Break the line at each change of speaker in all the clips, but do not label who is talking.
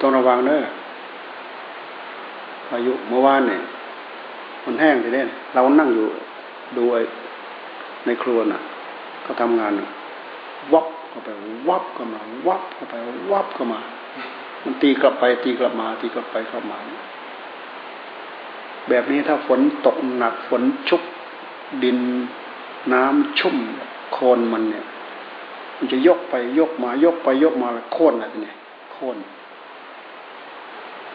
ต้องระวังเนอะพายุเมื่อวานเนี่ยมันแห้งทีเด่นเรานั่งอยู่ดูในครัวน่ะเขาทำงานวับเข้าไปวับเข้ามาวับเข้าไปวับเข้ามา มันตีกลับไป ตีกลับมา ตีกลับไปกลับมา แบบนี้ถ้าฝนตกหนักฝนชุบดินน้ำชุ่มโคนมันเนี่ย มันจะยกไปยกมายกไปยกมาโค่นอะไรเนี่ยโค่น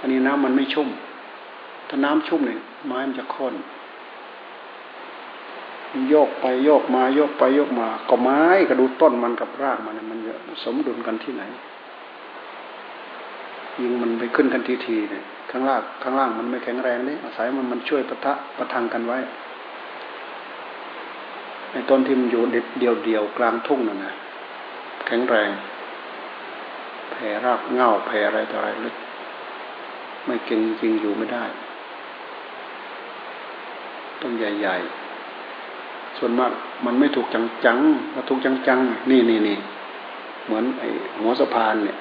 อันนี้น้ำมันไม่ชุ่ม ถ้าน้ำชุ่มเนี่ยไม้มันจะค่นโยกไปโยกมาโยกไปโยกมา ก็ไม้ก็ดูต้นมันกับรากมันมันสมดุลกันที่ไหน ยิงมันไปขึ้นกันทีทีเนี่ยข้างล่างข้างล่างมันไม่แข็งแรงนี่อาศัยมันมันช่วยประทะประทังกันไว้ในต้นที่มันอยู่เดียวเดียวกลางทุ่งนั่นนะแข็งแรงแผ่รากเง่าแผ่อะไรต่ออะไรลึก ไม่เก่งจริงอยู่ไม่ได้ ต้นใหญ่ๆ ส่วนมากมันไม่ถูกจังๆมาถูกจังๆ นี่นี่นี่เหมือนไอ้หัวสะพานเนี่ย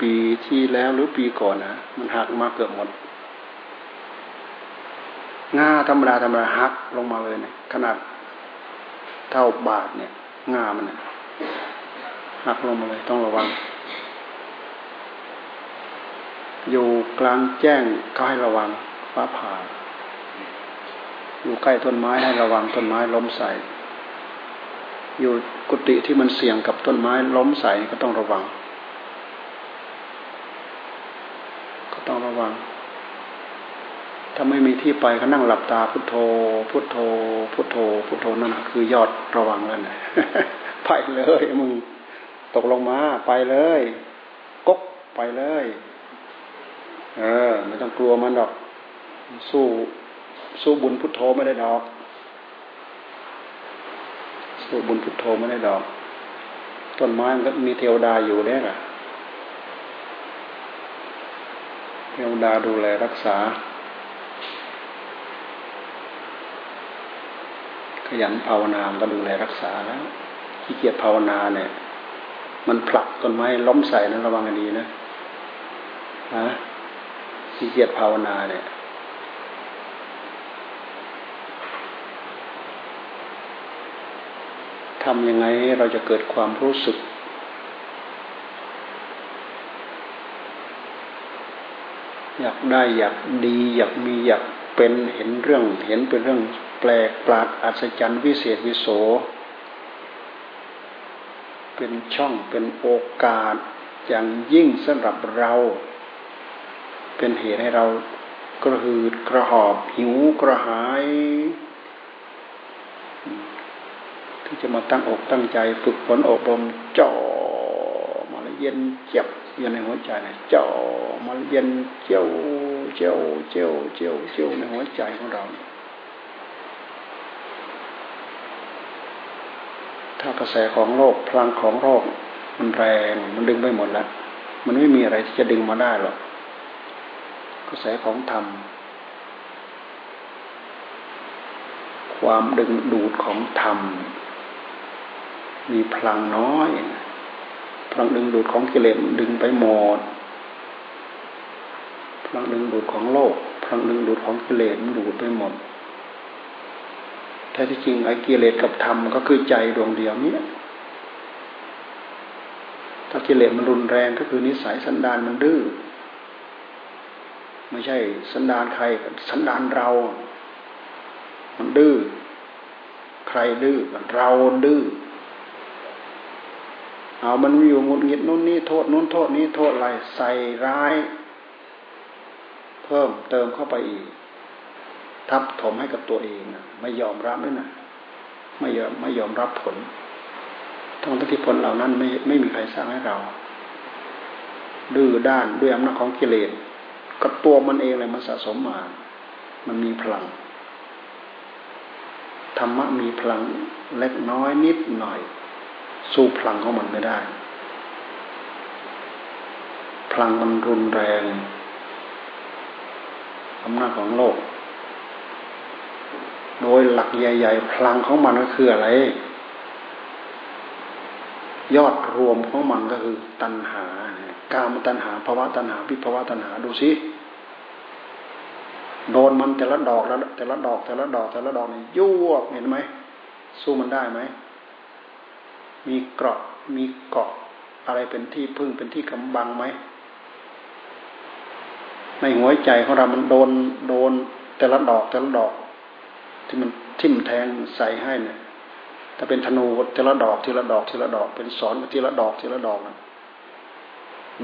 ปีที่แล้วหรือปีก่อนนะมันหักมาเกือบหมดง่าธรรมดาธรรมดาหักลงมาเลยเนี่ยขนาดเท่าบาทเนี่ยง่ามันหักลงมาเลยต้องระวัง อยู่กลางแจ้งก็ให้ระวังฟ้าผ่า อยู่ใกล้ต้นไม้ให้ระวังต้นไม้ล้มใส่ อยู่กุฏิที่มันเสี่ยงกับต้นไม้ล้มใส่ก็ต้องระวัง ก็ต้องระวัง ถ้าไม่มีที่ไปก็นั่งหลับตาพุทโธ พุทโธ พุทโธ พุทโธนั่นคือยอดระวังแล้วนะไปเลยมึงตกลงมาไปเลย กกไปเลย เออ ไม่ต้องกลัวมันหรอก สู้ สู้บุญพุทโธไม่ได้ดอก สู้บุญพุทโธไม่ได้ดอก ต้นไม้มันก็มีเทวดาอยู่เนี่ยล่ะเทวดาดูแลรักษา ขยันภาวนาก็ดูแลรักษาแล้วขี้เกียจภาวนาเนี่ย มันผลักต้นไม้ล้มใส่นะระวังให้ดีนะ ฮะ ขี้เกียจภาวนาเนี่ย ทำยังไงเราจะเกิดความรู้สึก อยากได้อยากดีอยากมีอยากเป็นเห็นเรื่อง เห็นเป็นเรื่องแปลกปราดอัศจรรย์วิเศษวิโส เป็นช่องเป็นโอกาสอย่างยิ่งสำหรับเรา เป็นเหตุให้เรากระหืดกระหอบ หิวกระหาย ที่จะมาตั้งอกตั้งใจฝึกฝนอบรมจ่อมาแล้วเย็นเจ็บอยู่ในหัวใจนะจ่อมาเย็นเจียวเจียวเจียวเจียวเจียวในหัวใจของเรา ถ้ากระแสของโลกพลังของโลกมันแรงมันดึงไปหมดแล้วมันไม่มีอะไรที่จะดึงมาได้หรอก กระแสของธรรม ความดึงดูดของธรรม มีพลังน้อย พลังดึงดูดของกิเลสดึงไปหมด พลังดึงดูดของโลก พลังดึงดูดของกิเลสมันดูดไปหมด แท้ที่จริงไอ้กิเลสกับธรรมก็คือใจดวงเดียวนี้ถ้ากิเลสมันรุนแรงก็คือนิสัยสันดานมันดื้อ ไม่ใช่สันดานใครสันดานเรา มันดื้อใครดื้อเราดื้อเอามันอยู่งุดงิดนู่นนี่โทษนู่นโทษนี้โทษอะไรใส่ร้าย เพิ่มเติมเข้าไปอีก ทับถมให้กับตัวเองไม่ยอมรับด้วยนะไม่ยอมไม่ยอมรับผลทั้งที่ผลเหล่านั้นไม่ไม่มีใครสร้างให้เราดื้อด้านด้วยอำนาจของกิเลส ก็ตัวมันเองเลยมันสะสมมา มันมีพลัง ธรรมะมีพลังเล็กน้อยนิดหน่อย สู้พลังของมันไม่ได้ พลังมันรุนแรงอำนาจของโลก โดยหลักใหญ่ ๆ พลังของมันก็คืออะไร ยอดรวมของมันก็คือตัณหา การมตัณหาภาวะตัณหาวิภาวะตัณหาดูสิโดนมันแต่ละดอกแล้วแต่ละดอกแต่ละดอกแต่ละดอกนี่ยั่วเห็นไหมสู้มันได้ไหมมีเกราะมีเกาะอะไรเป็นที่พึ่งเป็นที่กำบังไหมในหัวใจของเรา มันโดนโดนแต่ละดอกแต่ละดอก ที่มันทิ่มแทงใส่ให้เนี่ย ถ้าเป็นธนูทีละดอกทีละดอกทีละดอก เป็นสอนทีละดอกทีละดอกนะ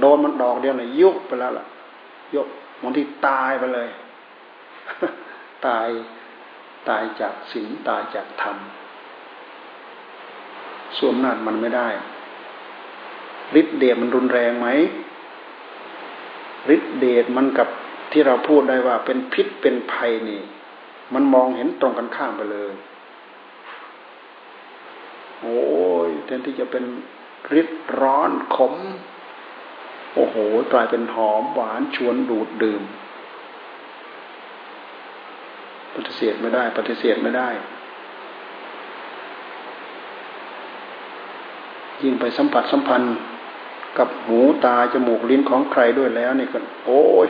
โดนมันดอกเดียวเนี่ยยุบไปแล้วล่ะ ยุบบางทีตายไปเลย ตายตายจากศีลตายจากธรรมส่วนนาจมันไม่ได้ฤทธิเดชมันรุนแรงไหมฤทธิเดชมันกับที่เราพูดได้ว่าเป็นพิษเป็นภัยนี่ มันมองเห็นตรงกันข้ามไปเลย โอ้ยแทนที่จะเป็นริดร้อนขม โอ้โห กลายเป็นหอมหวานชวนดูดดื่ม ปฏิเสธไม่ได้ ปฏิเสธไม่ได้ ยิ่งไปสัมผัสสัมพันธ์กับหูตาจมูกลิ้นของใครด้วยแล้วนี่ก็โอ้ย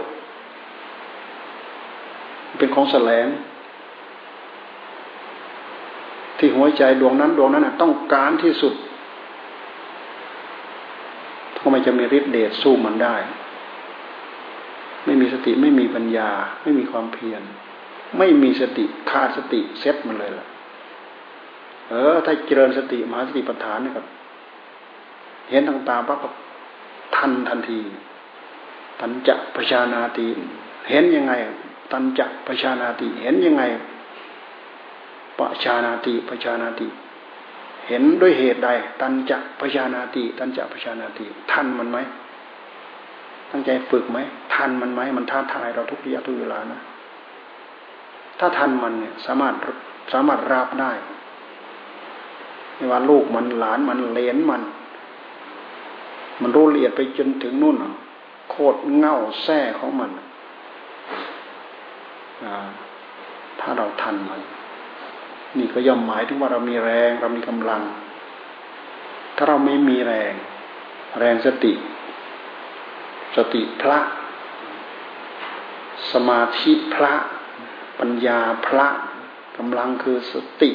เป็นของแสลง ที่หัวใจดวงนั้นดวงนั้นต้องการที่สุดทำไมจะมีฤทธิ์เดชสู้มันได้ ไม่มีสติไม่มีปัญญา ไม่มีความเพียร ไม่มีสติขาดสติเซ็ตมันเลยล่ะ เออ ถ้าเจริญสติมหาสติปัฏฐานนี่ครับ เห็นต่างๆปั๊บทันทันที ตันจะประชานาตีเห็นยังไง ตันจะประชานาตีเห็นยังไง ปชานาติปชานาติ เห็นด้วยเหตุใด ตันจะปชานาติ ตันจะปชานาติทันมันไหม ตั้งใจฝึกไหมทันมันไหมมันท้าทายเราทุกระยะทุกเวลานะ ถ้าทันมันเนี่ยสามารถสามารถรับได้ไม่ว่าลูกมันหลานมันเลนมัน มันรู้ละเอียดไปจนถึงนู่นโคตรเง่าแท้ของมันถ้าเราทันมัน นี่ก็ย่อมหมายถึงว่าเรามีแรงเรามีกำลัง ถ้าเราไม่มีแรง แรงสติ สติพระ สมาธิพระ ปัญญาพระกำลังคือสติ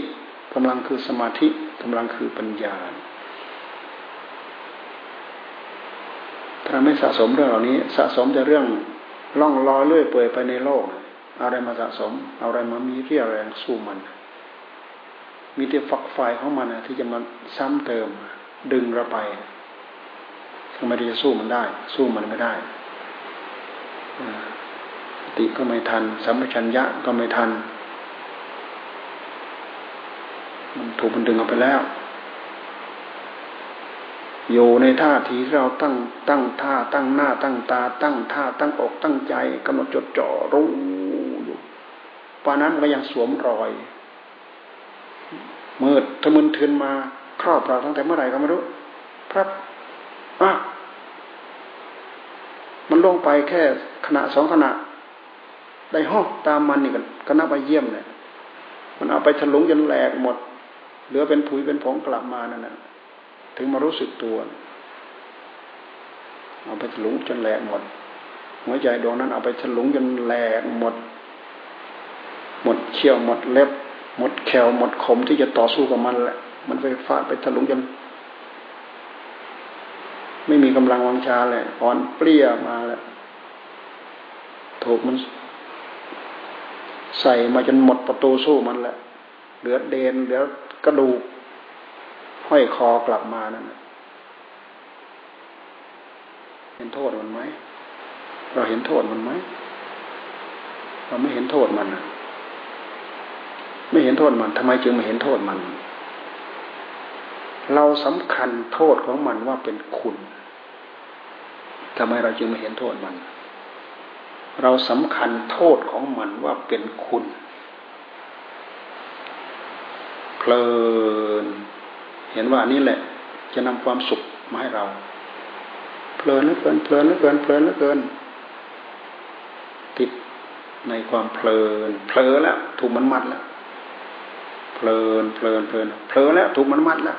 กำลังคือสมาธิกำลังคือปัญญาถ้าไม่สะสมเรื่องเหล่านี้ สะสมแต่เรื่องล่องลอยเลื่อยเปื่อยไปในโลกอะไรมาสะสม เอาอะไรมามีเรี่ยวแรงสู้มัน มีแต่ฝักไฟของมันนะที่จะมาซ้ำเติม ดึงเราไปทำไมจะสู้มันได้ สู้มันไม่ได้ติก็ไม่ทัน สัมปชัญญะก็ไม่ทัน มันถูกมันดึงออกไปแล้ว อยู่ในท่าทีที่เราตั้งตั้งท่า ตั้งหน้า ตั้งตา ตั้งท่า ตั้งอกตั้งใจกำหนดจดจ่อรู้อยู่ปานั้นก็ยังสวมรอย มืดทะมึนทึนมาครอบเราตั้งแต่เมื่อไหร่ก็ไม่รู้ครับอะมันลงไปแค่ขณะสองขณะ ได้ห้องตามมันนี่กันก็นับไปเยี่ยมเนี่ย มันเอาไปถลุงจนแหลกหมด เหลือเป็นผุยเป็นผงกลับมานั่นแหละถึงมารู้สึกตัว เอาไปถลุงจนแหลกหมด หัวใจดวงนั้นเอาไปถลุงจนแหลกหมด หมดเขี้ยวหมดเล็บ หมดแขวหมดขมที่จะต่อสู้กับมันแหละ มันไปฟาดไปถลุงจนไม่มีกำลังวังชาเลยอ่อนเปรี้ยมาแล้วถูกมัน ใส่มาจนหมดประตูสู้มันแหละ เหลือเดนเหลือกระดูกห้อยคอกลับมานั่นเห็นโทษมันไหม เราเห็นโทษมันไหม เราไม่เห็นโทษมันนะ ไม่เห็นโทษมันทำไมจึงไม่เห็นโทษมัน เราสำคัญโทษของมันว่าเป็นคุณทำไมเราจึงไม่เห็นโทษมัน เราสำคัญโทษของมันว่าเป็นคุณเพลิน เห็นว่านี่แหละ จะนำความสุขมาให้เรา เพลินเหลือเกิน เพลินเหลือเกิน เพลินเหลือเกิน ติดในความเพลิน เพลอแล้ว ถูกมันมัดแล้ว เพลินเพลินเพลินเพลินแล้ว ถูกมันมัดแล้ว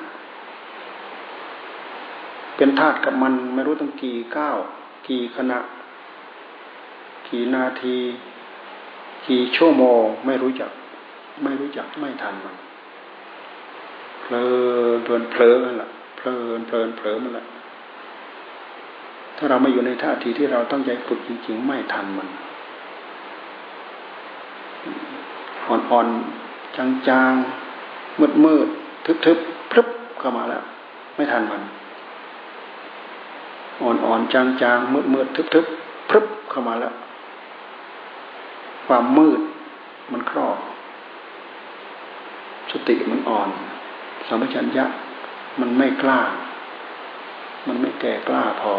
เป็นธาตุกับมันไม่รู้ตั้งกี่ก้าวกี่ขณะ กี่นาที กี่ชั่วโมงไม่รู้จัก ไม่รู้จักไม่ทันมันเพลินเพลินเพลินนั่นแหละเพลินเพลินเพลินมันแหละถ้าเราไม่อยู่ในท่าทีที่เราตั้งใจฝึกจริง ๆ ไม่ทันมันอ่อนๆ จางๆ มืดๆทึบๆพรึบเข้ามาแล้ว ไม่ทันมัน อ่อนๆจางๆ มืดๆทึบๆพรึบเข้ามาแล้ว ความมืดมันครอบสติมันอ่อนสัมปชัญญะมันไม่กล้า มันไม่แก่กล้าพอ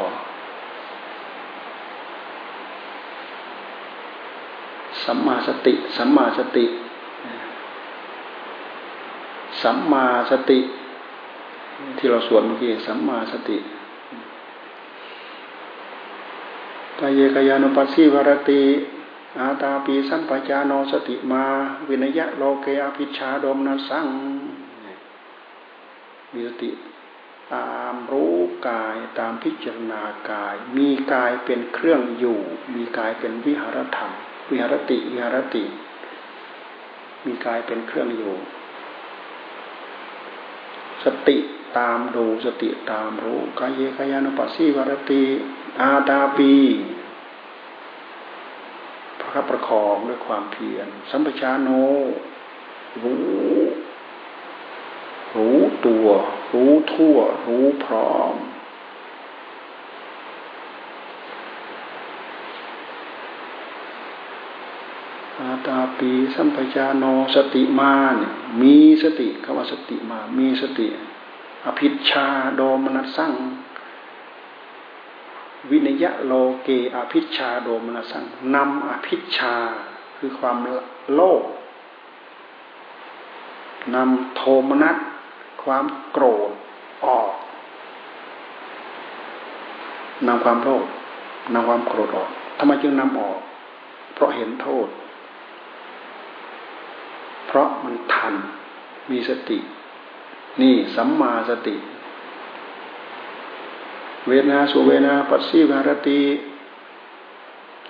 สัมมาสติ สัมมาสติ สัมมาสติ ที่เราสวดเมื่อกี้สัมมาสติกายกายานุปัสสีวรติอาตาปีสัมปจาโนสติมา วินยะโลเกอภิชาดมนัสังมีสติตามรู้กายตามพิจารณากาย มีกายเป็นเครื่องอยู่ มีกายเป็นวิหารธรรม วิหารติวิหารติ มีกายเป็นเครื่องอยู่ สติตามดูสติตามรู้กายเยกายานุปัสสีวรติอาตาปีพระประคองด้วยความเพียรสัมปชาโนรู้รู้ตัว รู้ทั่ว รู้พร้อม อาตาปีสัมปชาโนสติมาเนี่ยมีสติคำว่าสติมา มีสติ อภิชาโดมนัสสั่งวินยะโลเกอภิชาโดมนัสสั่งนำอภิชาคือความโลภนำโทมนัสความโกรธออกนำความโลภนำความโกรธออกทำไมจึงนำออก เพราะเห็นโทษ เพราะมันทันมีสติ นี่สัมมาสติ เวนาสุเวนาปัสสีวารติ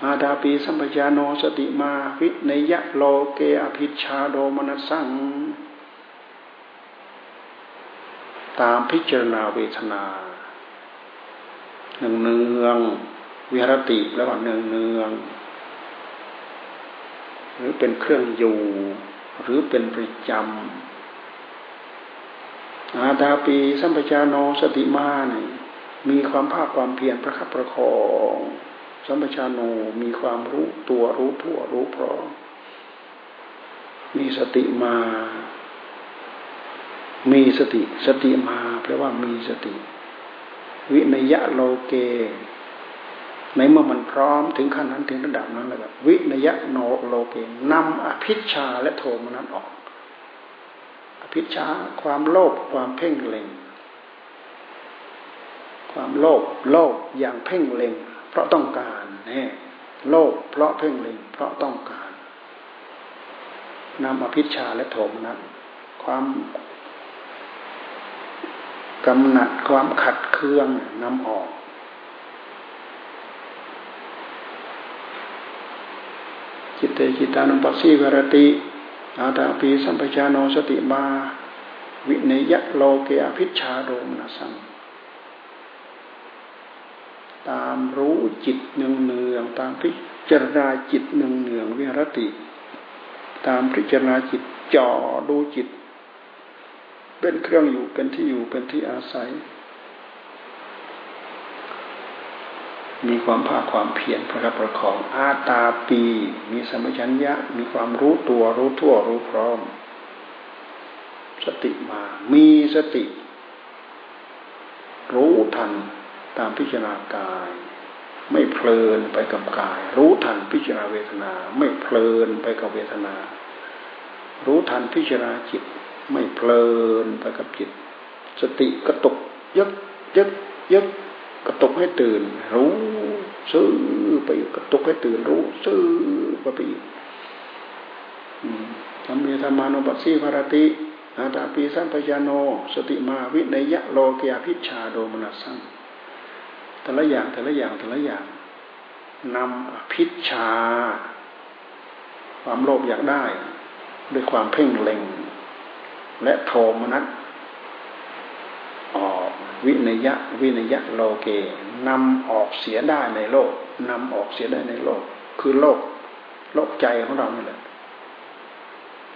อาดาปีสัมปญาโนสติมาวิเนยะโลเกอภิชาโดมนัสสัง ตามพิจารณาเวทนาเนืองเนืองวิหรติแล้วก็เนืองเนืองหรือเป็นเครื่องอยู่ หรือเป็นประจำอาตาปีสัมปชาโนสติมาเนี่ยมีความภาคความเพียรประคับประคองสัมปชาโนมีความรู้ตัวรู้ทั่วรู้พร้อมมีสติมา มีสติ สติมาแปลว่ามีสติ วินยะโลเก ในเมื่อมันพร้อมถึงขั้นนั้นถึงระดับนั้นแล้วแบบวินยะโนโลเกนำอภิชาและโทมนั้นออก อภิชาความโลภความเพ่งเล็ง ความโลภโลภอย่างเพ่งเล็ง เพราะต้องการเนี่ยโลภเพราะเพ่งเล็ง เพราะต้องการนำอภิชาและโทมนั้นความกำหนัดความขัดเคืองนำออก จิตเตจิตานุปัสสีวรติอาตาปีสัมปชานโนสติมา วิเนยะโลเกอภิชาโรมนัสังตามรู้จิตเนืองเนืองตามพิจารณาจิตเนืองเนืองวิรติ ตามพิจารณาจิตจ่อดูจิต เป็นเครื่องอยู่เป็นที่อยู่เป็นที่อาศัย มีความภาคความเพียรประคับประคองอาตาปี มีสมัชัญญะ มีความรู้ตัวรู้ทั่วรู้พร้อม สติมา มีสติ รู้ทันตามพิจารณากาย ไม่เพลินไปกับกาย รู้ทันพิจารณาเวทนา ไม่เพลินไปกับเวทนา รู้ทันพิจารณาจิต ไม่เพลินไปกับจิต สติกระตุกยึกยึกยึกกระตุกให้ตื่น รู้ ซื้อไปกระตุกให้ตื่นรู้ ซื้อไปอีกธรรมีธรรมานุปัสสีภารติอาตาปีสัมปยานโน สติมาวิเนยะโลกยาพิชาโดมนัสสังแต่ละอย่างแต่ละอย่างแต่ละอย่างนำพิชชาความโลภอยากได้ ด้วยความเพ่งเล็ง และโทมนัส วินยะวินยะโลเกนำออกเสียได้ในโลกนำออกเสียได้ในโลก คือโลก โลกใจของเรานี่แหละ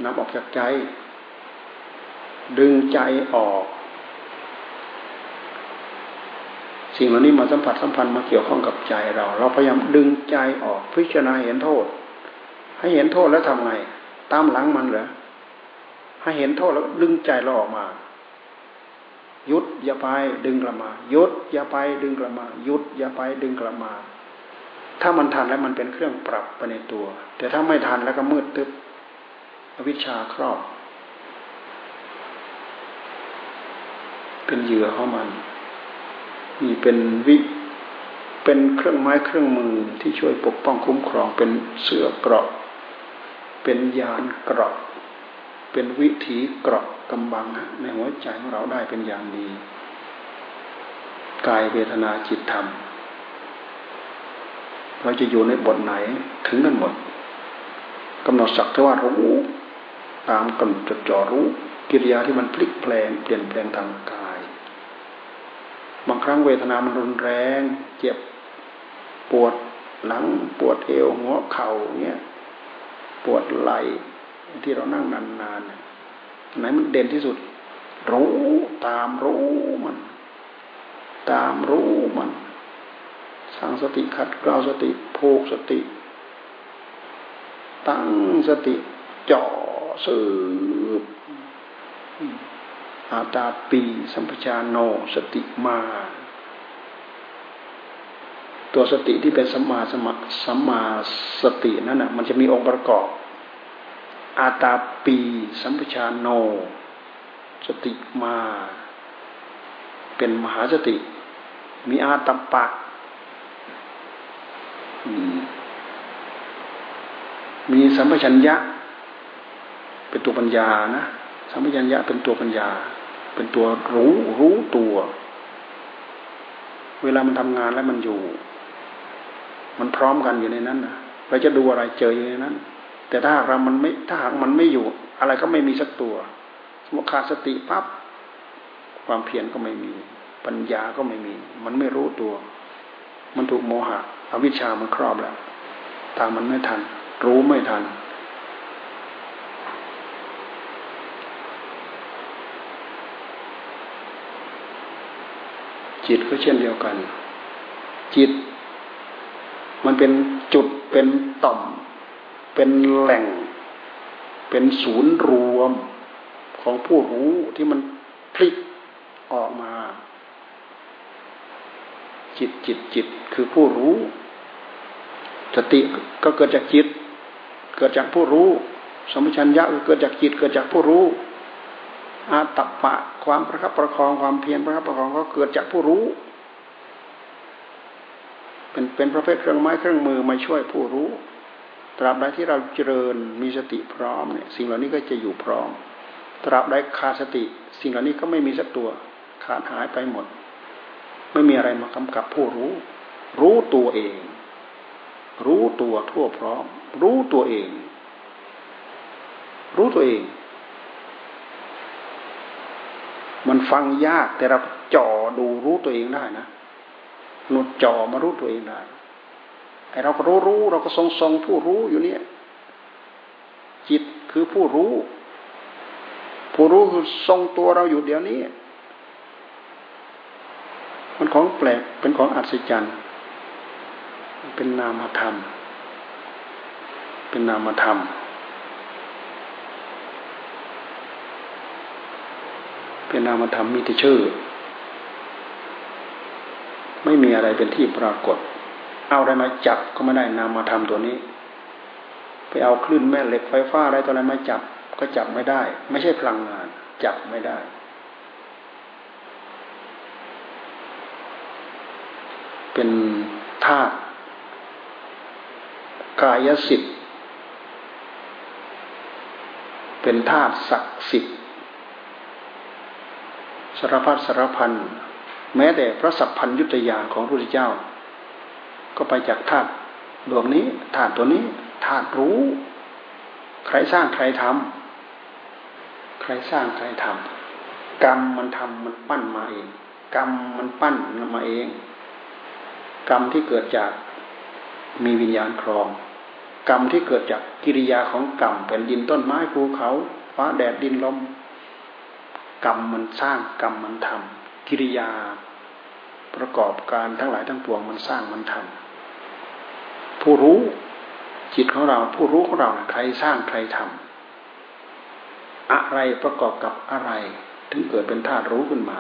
นำออกจากใจ ดึงใจออก สิ่งเหล่านี้มาสัมผัสสัมพันธ์มาเกี่ยวข้องกับใจเรา เราพยายามดึงใจออกพิจารณาเห็นโทษ ให้เห็นโทษแล้วทำไง ตามหลังมันเหรอให้เห็นโทษแล้วดึงใจเราออกมา ยุดอย่าไปดึงกลับมา ยุดอย่าไปดึงกลับมา ยุดอย่าไปดึงกลับมา ถ้ามันทันแล้วมันเป็นเครื่องปรับไปในตัว แต่ถ้าไม่ทันแล้วก็มืดตึ๊บอวิชชาครอบ เป็นเหยื่อของมันมีเป็นวิเป็นเครื่องไม้เครื่องมือที่ช่วยปกป้องคุ้มครองเป็นเสื้อเกราะ เป็นยานเกราะ เป็นวิถีเกราะกำบังในหัวใจของเราได้เป็นอย่างดี กายเวทนาจิตธรรม เราจะอยู่ในบทไหนถึงกันหมดกำหนดสักทว่ารู้ตามกำหนดจดจ่อรู้ กิริยาที่มันพลิกแปลงเปลี่ยนแปลงทางกาย บางครั้งเวทนามันรุนแรง เจ็บปวดหลังปวดเอวหัวเข่าเนี่ยปวดไหล่ ที่เรานั่งนานๆนไหนมันเด่นที่สุด รู้ตามรู้มัน ตามรู้มันสร้างสติขัดเกลาสติผูกสติ ตั้งสติจ่อสืบอาตาปีสัมปชาโนสติมา ตัวสติที่เป็นสัมมาสมสัมมาสตินั่นนะมันจะมีองค์ประกอบ อาตาปี สัมปชานโน สติมา เป็นมหาสติ มีอาตปะ มีสัมปชัญญะ เป็นตัวปัญญานะ สัมปชัญญะเป็นตัวปัญญา เป็นตัวรู้รู้ตัว เวลามันทำงานแล้วมันอยู่ มันพร้อมกันอยู่ในนั้นนะเราจะดูอะไรเจออยู่ในนั้น แต่ถ้าเรามันไม่ถ้าหากมันไม่อยู่ อะไรก็ไม่มีสักตัว สมมติขาดสติปั๊บความเพียรก็ไม่มี ปัญญาก็ไม่มี มันไม่รู้ตัว มันถูกโมหะอวิชชามันครอบแล้วตามมันไม่ทัน รู้ไม่ทันจิตก็เช่นเดียวกัน จิต มันเป็นจุดเป็นต่อม เป็นแหล่ง เป็นศูนย์รวมของผู้รู้ที่มันพลิกออกมา จิตจิตจิตคือผู้รู้ สติก็เกิดจากจิต เกิดจากผู้รู้ สมชัญญะก็เกิดจากจิต เกิดจากผู้รู้อาตปะความประคับประคองความเพียรประคับประคองก็เกิดจากผู้รู้ เป็นเป็นประเภทเครื่องไม้เครื่องมือมาช่วยผู้รู้ ตราบใดที่เราเจริญมีสติพร้อมเนี่ยสิ่งเหล่านี้ก็จะอยู่พร้อม ตราบใดขาดสติ สิ่งเหล่านี้ก็ไม่มีสักตัวขาดหายไปหมด ไม่มีอะไรมากำกับผู้รู้ รู้ตัวเอง รู้ตัวทั่วพร้อม รู้ตัวเอง รู้ตัวเอง มันฟังยากแต่เราจ่อดูรู้ตัวเองได้นะหนุดจ่อมารู้ตัวเองได้ ไอเราก็รู้รู้เราก็ทรงทรงผู้รู้อยู่เนี่ย จิตคือผู้รู้ ผู้รู้คือทรงตัวเราอยู่เดี๋ยวนี้ มันของแปลกเป็นของอัศจรรย์เป็นนามธรรม เป็นนามธรรมเป็นนามธรรมมีแต่ชื่อ ไม่มีอะไรเป็นที่ปรากฏ เอาอะไรมาจับก็ไม่ได้นำมาทำตัวนี้ ไปเอาคลื่นแม่เหล็กไฟฟ้าอะไรตัวอะไรมาจับก็จับไม่ได้ ไม่ใช่พลังงาน จับไม่ได้ เป็นธาตุกายสิทธิ์เป็นธาตุศักดิ์สิทธิ์สารพัดสารพันแม้แต่พระสัพพัญยุตยานของพระพุทธเจ้า ก็ไปจากธาตุดวงนี้ธาตุตัวนี้ธาตุรู้ ใครสร้างใครทำใครสร้างใครทำกรรมมันทำมันปั้นมาเอง กรรมมันปั้นมาเอง กรรมที่เกิดจากมีวิญญาณครอง กรรมที่เกิดจากกิริยาของกรรมแผ่นดินต้นไม้ภูเขาฟ้าแดดดินลม กรรมมันสร้างกรรมมันทำกิริยา ประกอบการทั้งหลายทั้งปวงมันสร้างมันทำ ผู้รู้จิตของเราผู้รู้ของเราใครสร้างใครทำอะไรประกอบกับอะไร ถึงเกิดเป็นธาตุรู้ขึ้นมา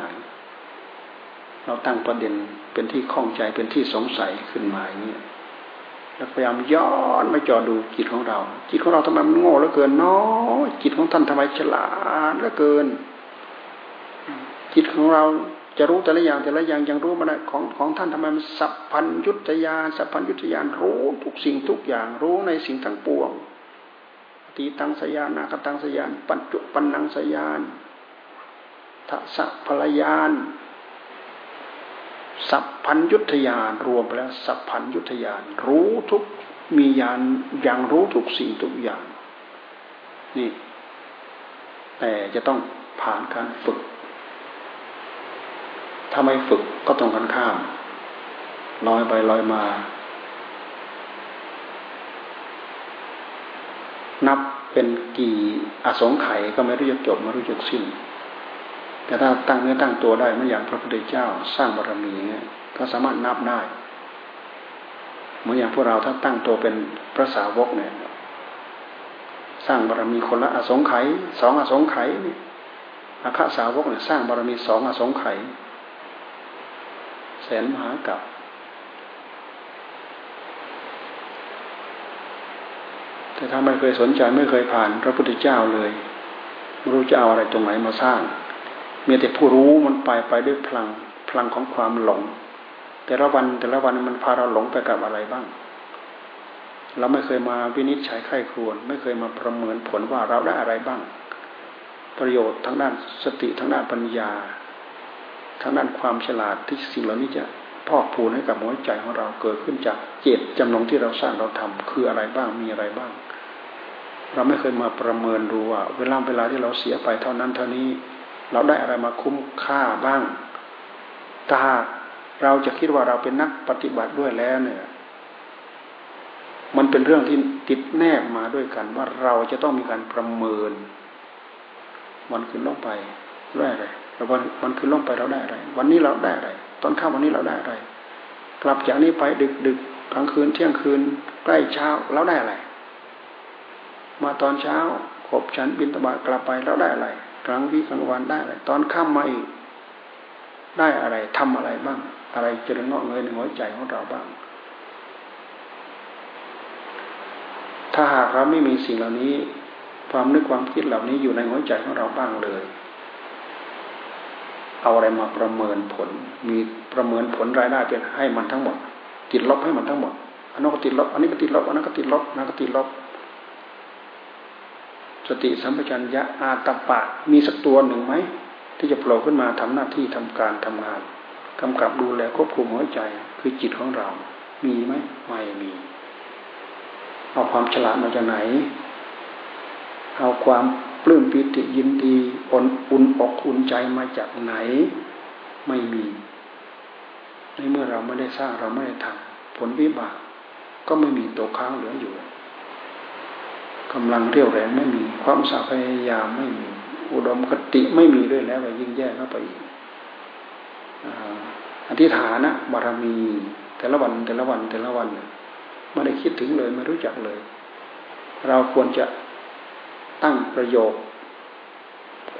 เราตั้งประเด็นเป็นที่ข้องใจเป็นที่สงสัยขึ้นมาอย่างนี้แล้วพยายามย้อนมาจอดูจิตของเรา จิตของเราทำไมมันโง่เหลือเกินเนาะจิตของท่านทำไมฉลาดเหลือเกิน จิตของเรา จะรู้แต่ละอย่างแต่ละอย่างยังรู้มาได้ของของท่านทำไมมันสัพพัญยุตยานสัพพัญยุตยานรู้ทุกสิ่งทุกอย่างรู้ในสิ่งทั้งปวงตีตังสยานนาคตังสยาน ปัจจุปันนังสยานทัศพลยาน สัพพัญยุทยานรวมไปแล้ว สัพพัญยุทยาน รู้ทุกมียานอย่างรู้ทุกสิ่งทุกอย่าง นี่ แต่จะต้องผ่านการฝึก ถ้าไม่ฝึกก็ตรงกันข้ามลอยไปลอยมา นับเป็นกี่อสงไขยก็ไม่รู้จักจบไม่รู้จักสิ้น แต่ถ้าตั้งเนื้อตั้งตัวได้ไม่อย่างพระพุทธเจ้าสร้างบารมีเนี่ยก็สามารถนับได้เหมือนอย่างพวกเราถ้าตั้งตัวเป็นพระสาวกเนี่ย สร้างบารมีคนละอสงไขยสองอสงไขยนี่อาคาสาวกเนี่ยสร้างบารมีสองอสงไขย แสนมหากับแต่ถ้าไม่เคยสนใจไม่เคยผ่านพระพุทธเจ้าเลยไม่รู้จะเอาอะไรตรงไหนมาสร้าง มีแต่ผู้รู้มันไปไปด้วยพลังพลังของความหลง แต่ละวันแต่ละวันมันพาเราหลงไปกับอะไรบ้าง เราไม่เคยมาวินิจฉัยไข้ครวน ไม่เคยมาประเมินผลว่าเราได้อะไรบ้าง ประโยชน์ทั้งด้านสติทั้งด้านปัญญา ทางด้านความฉลาดที่สิ่งเหล่านี้จะพอกพูนให้กับหัวใจของเราเกิดขึ้นจากเจตจำนงที่เราสร้างเราทำคืออะไรบ้างมีอะไรบ้าง เราไม่เคยมาประเมินดูว่าเวลาเวลาที่เราเสียไปเท่านั้นเท่านี้ เราได้อะไรมาคุ้มค่าบ้างถ้าเราจะคิดว่าเราเป็นนักปฏิบัติด้วยแล้วเนี่ย มันเป็นเรื่องที่ติดแนบมาด้วยกันว่าเราจะต้องมีการประเมิน มันขึ้นลงไปด้วยอะไร แล้ววันวันคืนล่วงไปเราได้อะไร วันนี้เราได้อะไร ตอนค่ำวันนี้เราได้อะไร กลับจากนี้ไปดึกดึกกลางคืนเที่ยงคืนใกล้เช้าเราได้อะไร มาตอนเช้าขบฉันบินตบาทกลับไปเราได้อะไร กลางวี่กลางวันได้อะไร ตอนค่ำมาอีก ได้อะไรทำอะไรบ้าง อะไรจะเงาะเงยในหัวใจของเราบ้าง ถ้าหากเราไม่มีสิ่งเหล่านี้ ความนึกความคิดเหล่านี้อยู่ในหัวใจของเราบ้างเลย เอาอะไรมาประเมินผล มีประเมินผลรายได้เป็นให้มันทั้งหมด ติดลบให้มันทั้งหมดอันนั้นก็ติดลบอันนี้ก็ติดลบอันนั้นก็ติดลบอันนั้นก็ติดลบ สติสัมปชัญญะอาตปะ มีสักตัวหนึ่งไหมที่จะโผล่ขึ้นมาทำหน้าที่ทำการทำงานกำกับดูแลควบคุมหัวใจ คือจิตของเรา มีไหมไม่มีเอาความฉลาดมาจากไหน เอาความ ปลื้มปิติยินดีอุ่นอุ่นอกอุ่นใจมาจากไหนไม่มี ในเมื่อเราไม่ได้สร้างเราไม่ได้ทำผลวิบากก็ไม่มีตัวค้างเหลืออยู่กำลังเรี่ยวแรงไม่มี ความสาพยายามไม่มี อุดมคติไม่มีด้วยแล้วไปยิ่งแย่เข้าไปอีกอธิษฐานะบารมี แต่ละวันแต่ละวันแต่ละวันไม่ได้คิดถึงเลยไม่รู้จักเลย เราควรจะ ตั้งประโยค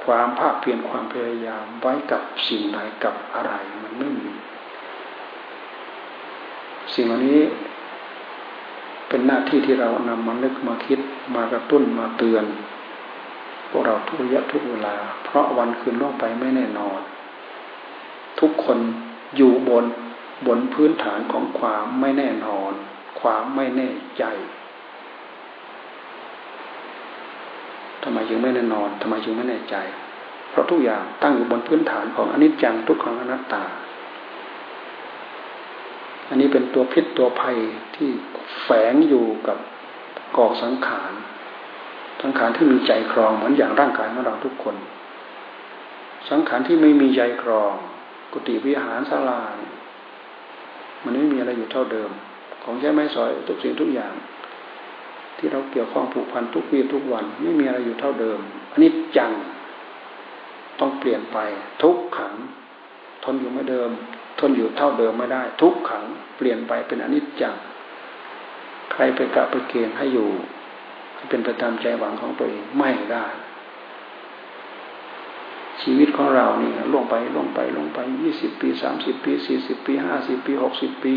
ความภาคเพียรความพยายามไว้กับสิ่งใดกับอะไรมันไม่มี สิ่งเหล่านี้เป็นหน้าที่ที่เรานำมานึกมาคิดมากระตุ้นมาเตือน พวกเราทุกระยะทุกเวลา เพราะวันคืนล่วงไปไม่แน่นอน ทุกคนอยู่บนบนพื้นฐานของความไม่แน่นอน ความไม่แน่ใจ ทำไมจึงไม่แน่นอนทำไมจึงไม่แน่ใจ เพราะทุกอย่างตั้งอยู่บนพื้นฐานของอนิจจังทุกขังอนัตตา อันนี้เป็นตัวพิษตัวภัยที่แฝงอยู่กับกองสังขารสังขารที่มีใจครองเหมือนอย่างร่างกายของเราทุกคน สังขารที่ไม่มีใจครอง กุฏิวิหารศาลามันไม่มีอะไรอยู่เท่าเดิม ของใช้ไม้สอยทุกสิ่งทุกอย่าง ที่เราเกี่ยวข้องผูกพันทุกวีทุกวัน ไม่มีอะไรอยู่เท่าเดิมอันนี้จังต้องเปลี่ยนไปทุกขัง ทนอยู่ไม่เดิม ทนอยู่เท่าเดิมไม่ได้ ทุกขัง เปลี่ยนไปเป็นอนิจจังใครไปกะไปเกณฑ์ให้อยู่ให้เป็นไปตามใจหวังของตัวเองไม่ได้ ชีวิตของเราเนี่ยล่วงไปล่วงไปล่วงไปยี่สิบปีสามสิบปีสี่สิบปีห้าสิบปีหกสิบปี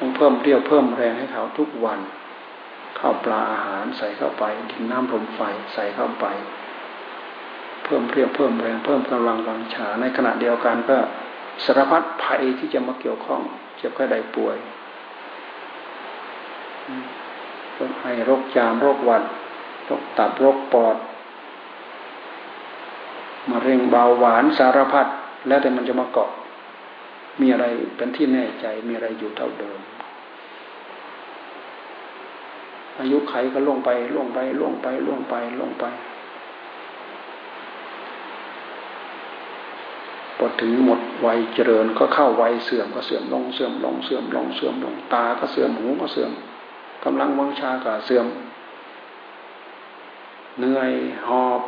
ต้องเพิ่มเรี่ยวเพิ่มแรงให้เขาทุกวัน ข้าวปลาอาหารใส่เข้าไปดินน้ำลมไฟใส่เข้าไป เพิ่มเรียวเพิ่มแรงเพิ่มกำลังวังชา ในขณะเดียวกันก็สารพัดภัยที่จะมาเกี่ยวข้องเจ็บไข้ได้ป่วยโรคไอโรคจามโรคหวัดโรคตับโรคปอดมะเร็งเบาหวานสารพัดแล้วแต่มันจะมาเกาะ มีอะไรเป็นที่แน่ใจ มีอะไรอยู่เท่าเดิม อายุไขก็ล่วงไปล่วงไปล่วงไปล่วงไปล่วงไปพอถึงหมดวัยเจริญก็เข้าวัยเสื่อมก็เสื่อมลงเสื่อมลงเสื่อมลงเสื่อมลงตาก็เสื่อมหูก็เสื่อมกำลังวังชาก็เสื่อมเหนื่อยหอบ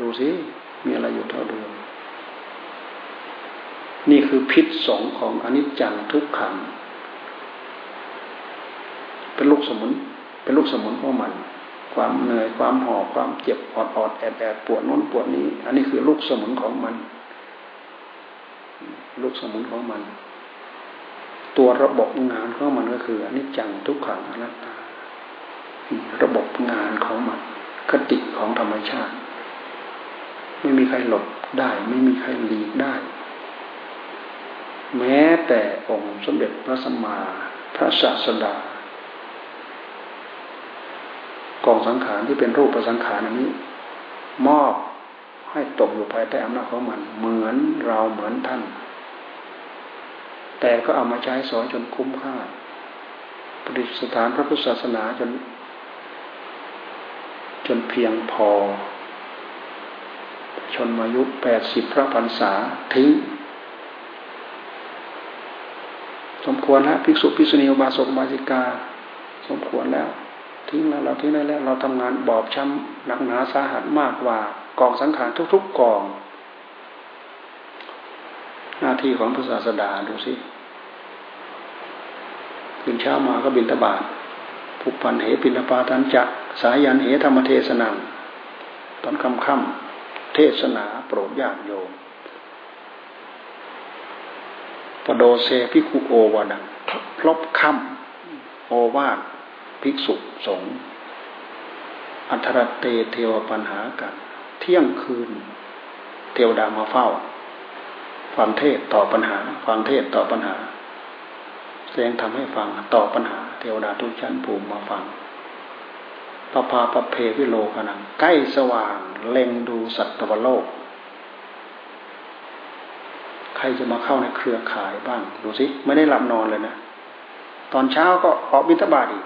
ดูสิมีอะไรอยู่เท่าเดิม นี่คือพิษสองของอนิจจังทุกขัง เป็นลูกสมุน เป็นลูกสมุนของมัน ความเหนื่อยความหอบความเจ็บอดอดแอดแอดปวดน้นปวดนี้ อันนี้คือลูกสมุนของมัน ลูกสมุนของมัน ตัวระบบงานของมันก็คืออนนี้จังทุกขังอนัตตา ระบบงานของมันคติของธรรมชาติ ไม่มีใครหลบได้ ไม่มีใครหลีกได้ แม้แต่องค์สมเด็จพระสัมมาพระศาสดากองสังขารที่เป็นรูปประสังขารอันนี้ มอบให้ตกอยู่ภายใต้อำนาจของมัน เหมือนเราเหมือนท่าน แต่ก็เอามาใช้สอนจนคุ้มค่าปฏิสถานพระพุทธศาสนาจน จนเพียงพอ ชนมายุแปดสิบพระพรรษาทิ้ง สมควรแล้วภิกษุภิกษุณีอุบาสกบาสิกา สมควรแล้ว ทิ้งแล้วเราทิ้งได้แล้ว เราทำงานบอบช้ำหนักหนาสาหัสมากกว่ากองสังขารทุก ๆกอง หน้าที่ของพระศาสดาดูสิตื่นเช้ามาก็บินตบาทผูกพันเหปินปาทันจะสายันเหธรรมเทศนังตอนค่ำค่ำเทศนาโปรดญาติโยม ปโดเซพิคุโอวาดังครบค่ำโอวาทภิกษุสงฆ์อัทรเตเทวปัญหากัน เที่ยงคืน เทวดามาเฝ้า ฟังเทศต่อปัญหา ฟังเทศต่อปัญหา แสดงทำให้ฟังต่อปัญหา เทวดาทุกชั้นภูมิมาฟังปภาปเพวิโลกนังใกล้สว่าง เล็งดูสัตวโลก ใครจะมาเข้าในเครือข่ายบ้าง ดูสิไม่ได้หลับนอนเลยนะ ตอนเช้าก็ออกบิณฑบาตอีก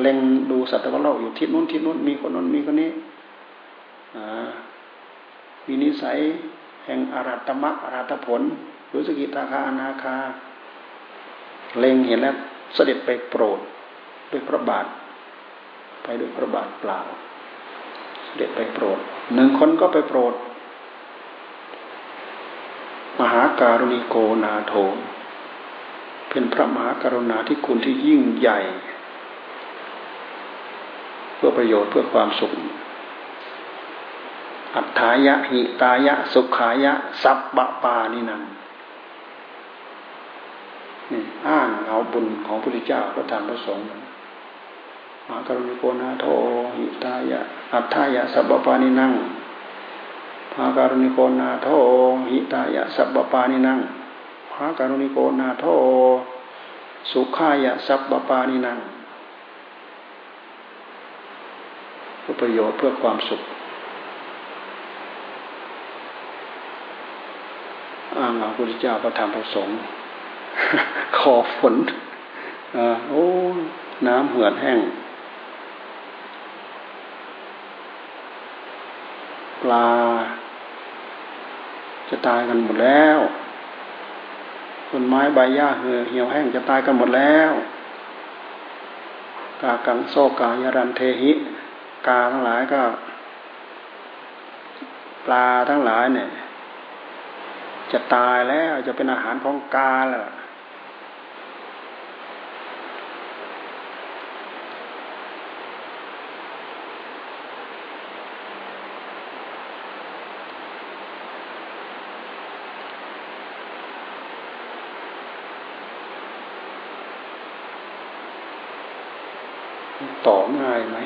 เล็งดูสัตว์โลกอยู่ทิศนู้นทิศนู้นมีคนนู้นมีคนนี้มีนิสัยแห่งอารัตมะอารัตผล รู้สกิตาคาอนาคา เล็งเห็นแล้วเสด็จไปโปรดด้วยพระบาท ไปด้วยพระบาทเปล่า เสด็จไปโปรดหนึ่งคนก็ไปโปรด มหาการุณิโกนาโถ เป็นพระมหาการุณาที่คุณที่ยิ่งใหญ่ เพื่อประโยชน์เพื่อความสุข อัฏฐายะหิตายะ สุขายะ สัพปะปานี่นั่นนี่อ้างเอาบุญของพระพุทธเจ้าพระธรรมพระสงฆ์มหากรุณิโกนาโทหิตายะ อัฏฐายะ สัพปะปานินัง พาการุณิโกนาโทหิตายะสัพปะปานินังพาการุณิโกนาโทสุขายะสัพปะปานินังเพื่อประโยชน์เพื่อความสุขอ้างำของพระพุทธเจ้าพระธรรมพระสงฆ์ขอฝนอโอ้ น้ำเหือดแห้ง ปลา จะตายกันหมดแล้วต้นไม้ใบหญ้าเหี่ยวแห้งจะตายกันหมดแล้วกากังโซกายรันเทหิ กาทั้งหลายก็ ปลาทั้งหลายเนี่ย จะตายแล้วจะเป็นอาหารของกาแล้ว ต่อง่ายไหม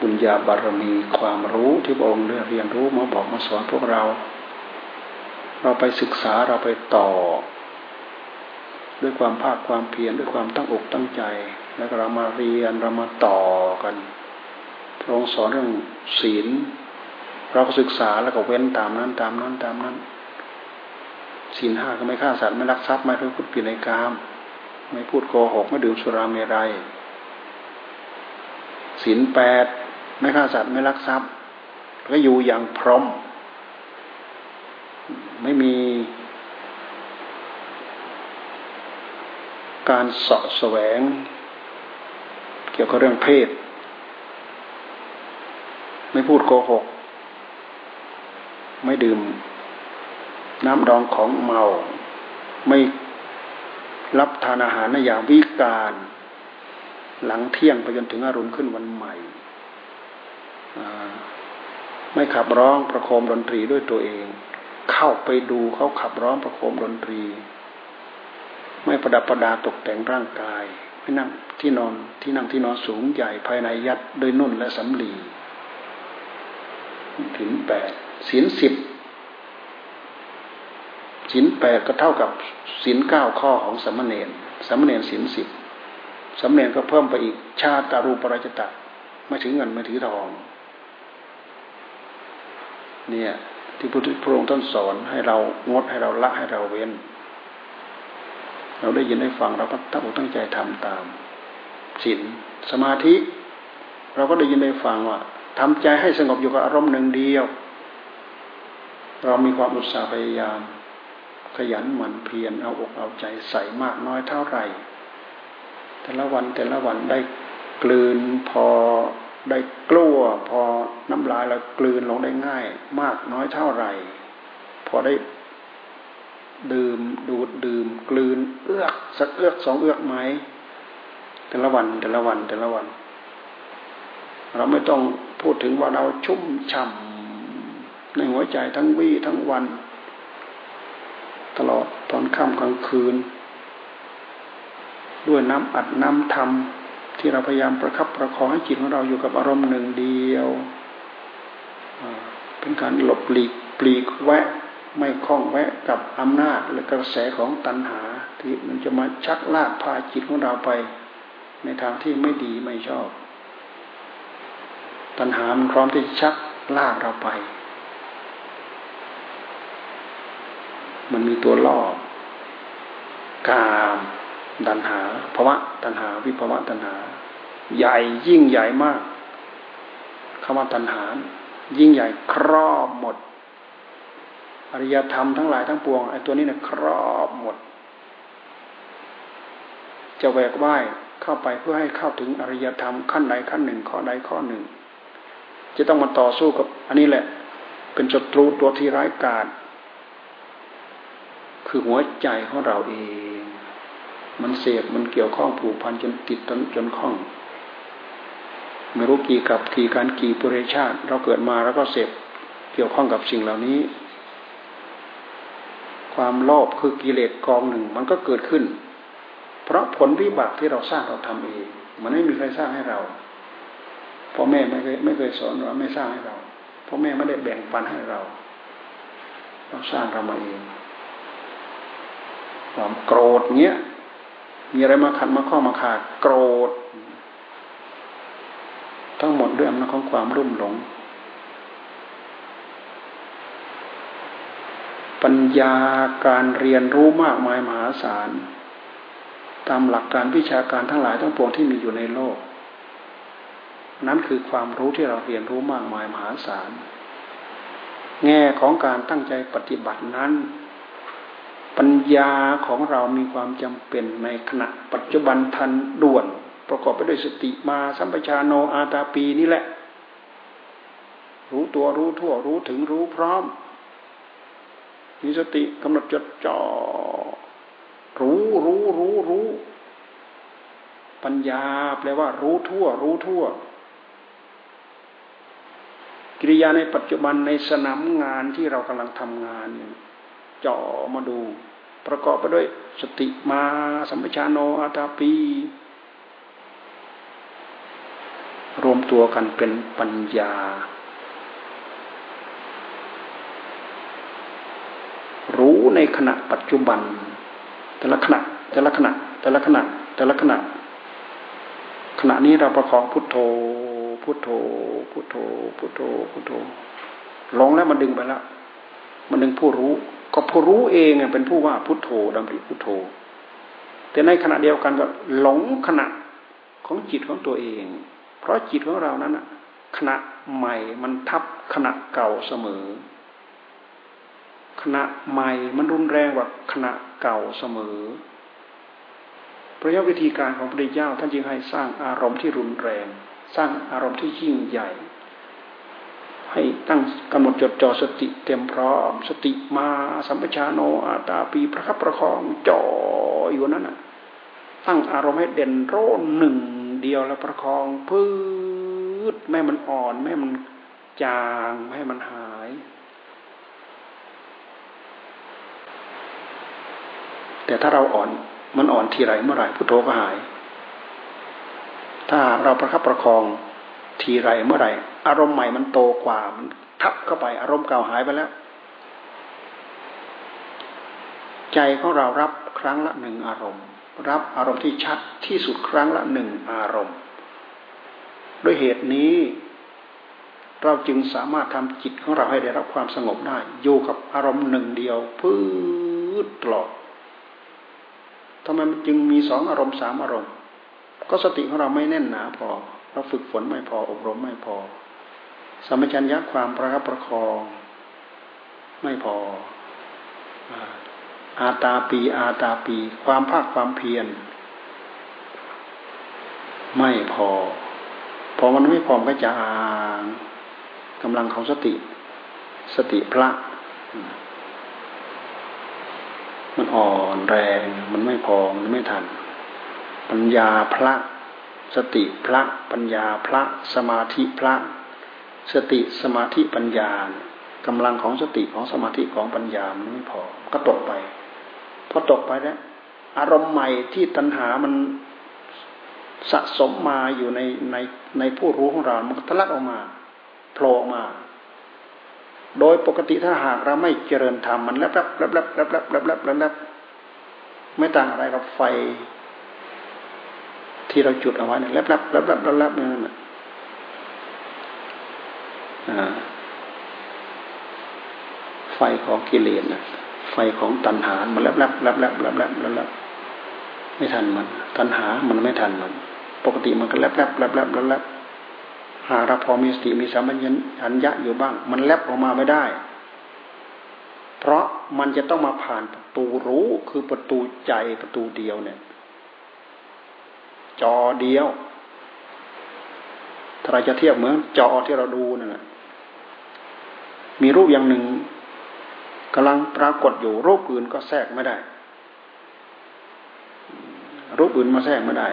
บุญญาบารมีความรู้ที่พระองค์ได้เรียนรู้มาบอกมาสอนพวกเรา เราไปศึกษาเราไปต่อ ด้วยความภาคความเพียรด้วยความตั้งอกตั้งใจ แล้วเรามาเรียนเรามาต่อกันพระองค์สอนเรื่องศีล เราก็ศึกษาแล้วก็เว้นตามนั้น ตามนั้นตามนั้นศีลห้าก็ไม่ฆ่าสัตว์ไม่ลักทรัพย์ไม่พูดผิดในกาม ไม่พูดโกหก ไม่ดื่มสุราเมรัยศีลแปดไม่ฆ่าสัตว์ไม่ลักทรัพย์ ก็อยู่อย่างพร้อม ไม่มีการเสาะแสวง เกี่ยวกับเรื่องเพศ ไม่พูดโกหก ไม่ดื่ม น้ำดองของเมา ไม่ รับทานอาหารในอย่างวิการ หลังเที่ยงไปจนถึงอารุณขึ้นวันใหม่ไม่ขับร้องประโคมดนตรีด้วยตัวเอง เข้าไปดูเขาขับร้องประโคมดนตรี ไม่ประดับประดาตกแต่งร่างกาย ไม่นั่งที่นอนที่นั่งที่นอนสูงใหญ่ภายในยัดด้วยนุ่นและสำลีถึงแปดศีลสิบ ศีลแปดก็เท่ากับศีลเก้าข้อของสมณเณรสมณเณรศีลสิบสมณเณรก็เพิ่มไปอีกชาติการูปราชตะไม่ถือเงินไม่ถือทอง เนี่ย ที่พุทธพระองค์ท่านสอนให้เรางดให้เราละให้เราเว้น เราได้ยินได้ฟังเราก็ตั้งอกตั้งใจทำตามศีลสมาธิ เราก็ได้ยินได้ฟังว่าทำใจให้สงบอยู่กับอารมณ์หนึ่งเดียว เรามีความอุตสาห์พยายาม ขยันหมั่นเพียรเอาอกเอาใจใส่มากน้อยเท่าไหร่ แต่ละวันแต่ละวันได้กลืนพอได้กลัวพอน้ำลายเรากลืนลงได้ง่าย มากน้อยเท่าไหร่ พอได้ดื่มดูดดื่มกลืนเอื้อกสักเอื้อกสองเอื้อกไหมแต่ละวันแต่ละวันแต่ละวัน เราไม่ต้องพูดถึงว่าเราชุ่มฉ่ำในหัวใจทั้งวี่ทั้งวัน ตลอดตอนค่ำกลางคืน ด้วยน้ำอัดน้ำทำที่เราพยายามประคับประคองให้จิตของเราอยู่กับอารมณ์หนึ่งเดียว เป็นการหลบหลีกปลีกแวะไม่คล้องแวะกับอำนาจและกระแสของตัณหา ที่มันจะมาชักลากพาจิตของเราไป ในทางที่ไม่ดีไม่ชอบ ตัณหามันพร้อมที่จะชักลากเราไป มันมีตัวล่อกามตัณหาภาวะตัณหา วิภาวะตัณหา ใหญ่ยิ่งใหญ่มากคำว่าตัณหา ยิ่งใหญ่ครอบหมด อริยธรรมทั้งหลายทั้งปวงไอ้ตัวนี้เนี่ยครอบหมด จะแหวกว่ายเข้าไปเพื่อให้เข้าถึงอริยธรรมขั้นใดขั้นหนึ่ง ข้อใดข้อหนึ่ง จะต้องมาต่อสู้กับ อันนี้แหละ เป็นศัตรูตัวที่ร้ายกาจ คือหัวใจของเราเอง มันเสพมันเกี่ยวข้องผูกพันจนติดจนจนคล้องไม่รู้กี่กับกี่การกี่ปุเรชาติ เราเกิดมาแล้วก็เสพเกี่ยวข้องกับสิ่งเหล่านี้ ความโลภคือกิเลสกองหนึ่งมันก็เกิดขึ้น เพราะผลวิบากที่เราสร้างเราทำเอง มันไม่มีใครสร้างให้เราพ่อแม่ไม่เคยไม่เคยสอนเราไม่สร้างให้เราพ่อแม่ไม่ได้แบ่งปันให้เรา เราสร้างเรามาเอง ความโกรธเงี้ย มีอะไรมาขัดมาข้อมาขาดโกรธ ทั้งหมดด้วยอำนาจของความรุ่มหลง ปัญญาการเรียนรู้มากมายมหาศาล ตามหลักการวิชาการทั้งหลายทั้งปวงที่มีอยู่ในโลก นั้นคือความรู้ที่เราเรียนรู้มากมายมหาศาล แง่ของการตั้งใจปฏิบัตินั้น ปัญญาของเรามีความจำเป็นในขณะปัจจุบันทันด่วน ประกอบไปด้วยสติมาสัมปชาโนอาตาปีนี่แหละ รู้ตัวรู้ทั่วรู้ถึงรู้พร้อม มีสติกำหนดจดจ่อรู้รู้รู้รู้ปัญญาแปลว่า รู้ทั่ว รู้ทั่ว กิริยาในปัจจุบันในสนามงานที่เรากำลังทำงาน จ่อมาดู ประกอบไปด้วยสติมาสัมปชานโนอาตาปี รวมตัวกันเป็นปัญญา รู้ในขณะปัจจุบัน แต่ละขณะแต่ละขณะแต่ละขณะแต่ละขณะขณะนี้เราประคองพุทโธ พุทโธ พุทโธ พุทโธ พุทโธลงแล้วมันดึงไปแล้ว มันดึงผู้รู้ ก็ผู้รู้เองเป็นผู้ว่าพุทโธดำริพุทโธ แต่ในขณะเดียวกันก็หลงขณะของจิตของตัวเอง เพราะจิตของเรานั้นขณะใหม่มันทับขณะเก่าเสมอ ขณะใหม่มันรุนแรงกว่าขณะเก่าเสมอพระยวิธีการของพระเจ้าท่านจึงให้สร้างอารมณ์ที่รุนแรง สร้างอารมณ์ที่ยิ่งใหญ่ ให้ตั้งกำหนดจดจ่อสติเต็มพร้อม สติมาสัมปชานโนอาตาปีประคับประคองจ่ออยู่นั้นน่ะ ตั้งอารมณ์ให้เด่นโร่หนึ่งเดียวแล้วประคองพืชแม่มันอ่อนแม่มันจางแม่มันหาย แต่ถ้าเราอ่อนมันอ่อนทีไรเมื่อไหร่พุทโธก็หาย ถ้าเราประคับประคอง ทีไรเมื่อไหร่ อารมณ์ใหม่มันโตกว่ามันทับเข้าไป อารมณ์เก่าหายไปแล้ว ใจของเรารับครั้งละหนึ่งอารมณ์ รับอารมณ์ที่ชัดที่สุดครั้งละหนึ่งอารมณ์ ด้วยเหตุนี้ เราจึงสามารถทำจิตของเราให้ได้รับความสงบได้ อยู่กับอารมณ์หนึ่งเดียวพื้นตลอดทำไมมันจึงมีสองอารมณ์สามอารมณ์ ก็สติของเราไม่แน่นหนาพอ เราฝึกฝนไม่พออบรมไม่พอสมัชัญญะความประคับประคองไม่พออาตาปีอาตาปี ความภาคความเพียรไม่พอ พอมันไม่พอก็จะกำลังของสติ สติพระ มันอ่อนแรง มันไม่พอ มันไม่ทัน ปัญญาพระ สติพระปัญญาพระสมาธิพระ สติสมาธิปัญญากำลังของสติของสมาธิของปัญญามันไม่พอก็ตกไปพอตกไปแล้วอารมณ์ใหม่ที่ตัณหามันสะสมมาอยู่ในในในผู้รู้ของเรา มันก็ทะลักออกมาโผล่ออกมา โดยปกติถ้าหากเราไม่เจริญธรรมมันแลบแลบแลบแลบแลบแลบแลบแลบแลบไม่ต่างอะไรกับไฟ ที่เราจุดเอาไว้นะแลบแลบแลบแลบแลบแลบนี่นไฟของกิเลสนะไฟของตัณหา มันแลบแลบแลบแลบแลบแลบแลบไม่ทันมัน ตัณหา มันไม่ทันมัน ปกติมันก็แลบแลบแลบแลบแลบแรบหาเราพอมีสติมีสัมผัสอัญญะอยู่บ้าง มันแลบออกมาไม่ได้ เพราะมันจะต้องมาผ่านประตูรู้คือประตูใจประตูเดียวเนี่ย จอเดียว ถ้าเราจะเทียบเหมือนจอที่เราดูนั่นแหละมีรูปอย่างหนึ่งกำลังปรากฏอยู่รูปอื่นก็แทรกไม่ได้ รูปอื่นมาแทรกไม่ได้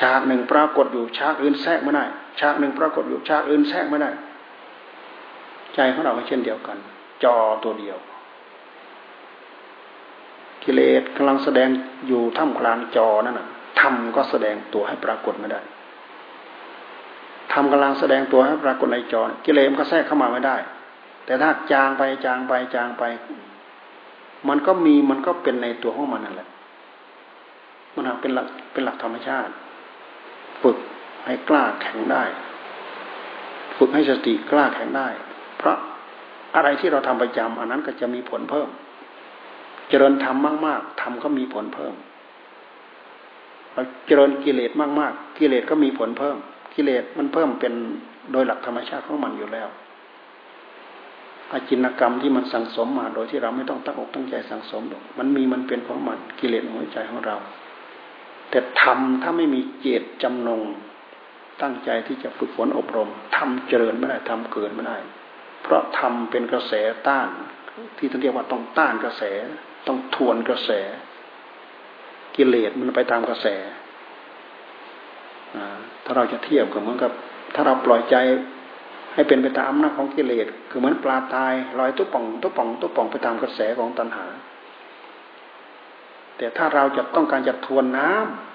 ฉากหนึ่งปรากฏอยู่ฉากอื่นแทรกไม่ได้ ฉากหนึ่งปรากฏอยู่ฉากอื่นแทรกไม่ได้ ใจของเราก็เช่นเดียวกัน จอตัวเดียว กิเลสกำลังแสดงอยู่ท่ามกลางจอนั่นน่ะ ธรรมก็แสดงตัวให้ปรากฏไม่ได้ธรรมกำลังแสดงตัวให้ปรากฏในจอกิเลสก็แทรกเข้ามาไม่ได้ แต่ถ้าจางไปจางไปจางไป มันก็มีมันก็เป็นในตัวของมันนั่นแหละ มันเป็นหลักเป็นหลักธรรมชาติ ฝึกให้กล้าแข็งได้ ฝึกให้สติกล้าแข็งได้ เพราะอะไรที่เราทำประจำอันนั้นก็จะมีผลเพิ่ม เจริญธรรมมาก ๆธรรมก็มีผลเพิ่ม เราเจริญกิเลสมากๆ กิเลสก็มีผลเพิ่ม กิเลสมันเพิ่มเป็นโดยหลักธรรมชาติของมันอยู่แล้วอาจินกรรมที่มันสั่งสมมา โดยที่เราไม่ต้องตั้งอกตั้งใจสั่งสม มันมีมันเป็นของมันกิเลสหัวใจของเรา แต่ทำถ้าไม่มีเจตจำนง ตั้งใจที่จะฝึกฝนอบรมทำเจริญไม่ได้ทำเกินไม่ได้ เพราะทำเป็นกระแสต้าน ที่ท่านเรียกว่าต้องต้านกระแส ต้องทวนกระแส กิเลสมันไปตามกระแสถ้าเราจะเทียบกับเหมือนกับ ถ้าเราปล่อยใจให้เป็นไปตามอำนาจของกิเลสคือเหมือนปลาตายลอยตุ๊ป่องตุ๊ป่องตุ๊ป่องไปตามกระแสของตัณหา แต่ถ้าเราจะต้องการจะทวนน้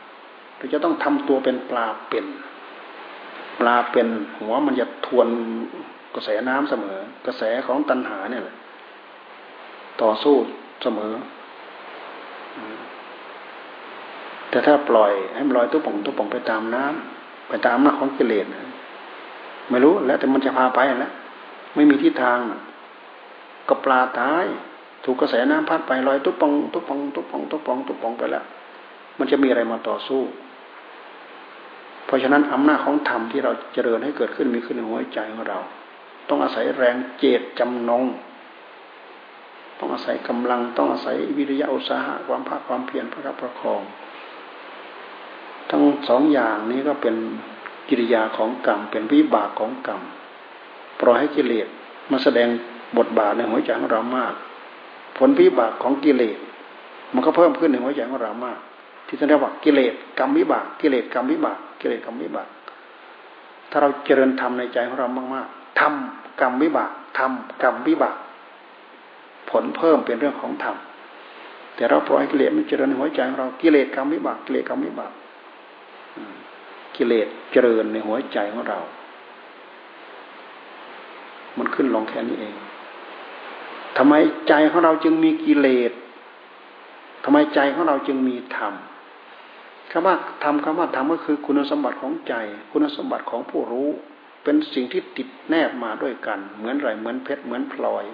ำเราจะต้องทำตัวเป็นปลาเป็น ปลาเป็นหัวมันจะทวนกระแสน้ำเสมอ กระแสของตัณหาเนี่ยแหละต่อสู้เสมอ แต่ถ้าปล่อยให้มันลอยตุ๊ป่องตุ๊ป่องไปตามน้ำไปตามอำนาจของกิเลสไม่รู้แล้วแต่มันจะพาไปแล้วไม่มีทิศทางก็ปลาตาย ถูกกระแสน้ำพัดไปลอยตุ๊ป่องตุ๊ป่องตุ๊ป่องตุ๊ป่องตุ๊ป่องไปแล้วมันจะมีอะไรมาต่อสู้ เพราะฉะนั้นอำนาจของธรรมที่เราเจริญให้เกิดขึ้นมีขึ้นในหัวใจของเรา ต้องอาศัยแรงเจตจำนง ต้องอาศัยกำลัง ต้องอาศัยวิริยะอุตสาหะความภาคความเพียรพระรับประคอง สองอย่างนี้ก็เป็นกิริยาของกรรม เป็นวิบากของกรรมปล่อยให้กิเลสมาแสดงบทบาทในหัวใจของเรามาก ผลวิบากของกิเลส มันก็เพิ่มขึ้นในหัวใจของเรามาก ที่ท่านเรียกว่ากิเลสกรรมวิบากกิเลสกรรมวิบากกิเลสกรรมวิบาก ถ้าเราเจริญธรรมในใจของเรามากๆทำกรรมวิบากทำกรรมวิบาก ผลเพิ่มเป็นเรื่องของธรรมแต่เราปล่อยกิเลสมันเจริญในหัวใจของเรากิเลสกรรมวิบากกิเลสกรรมวิบาก กิเลสเจริญในหัวใจของเรา มันขึ้นลงแค่นี้เอง ทำไมใจของเราจึงมีกิเลสทำไมใจของเราจึงมีธรรมคำว่าธรรมคำว่าธรรมก็คือคุณสมบัติของใจ คุณสมบัติของผู้รู้ เป็นสิ่งที่ติดแนบมาด้วยกัน เหมือนไรเหมือนเพชรเหมือนพลอย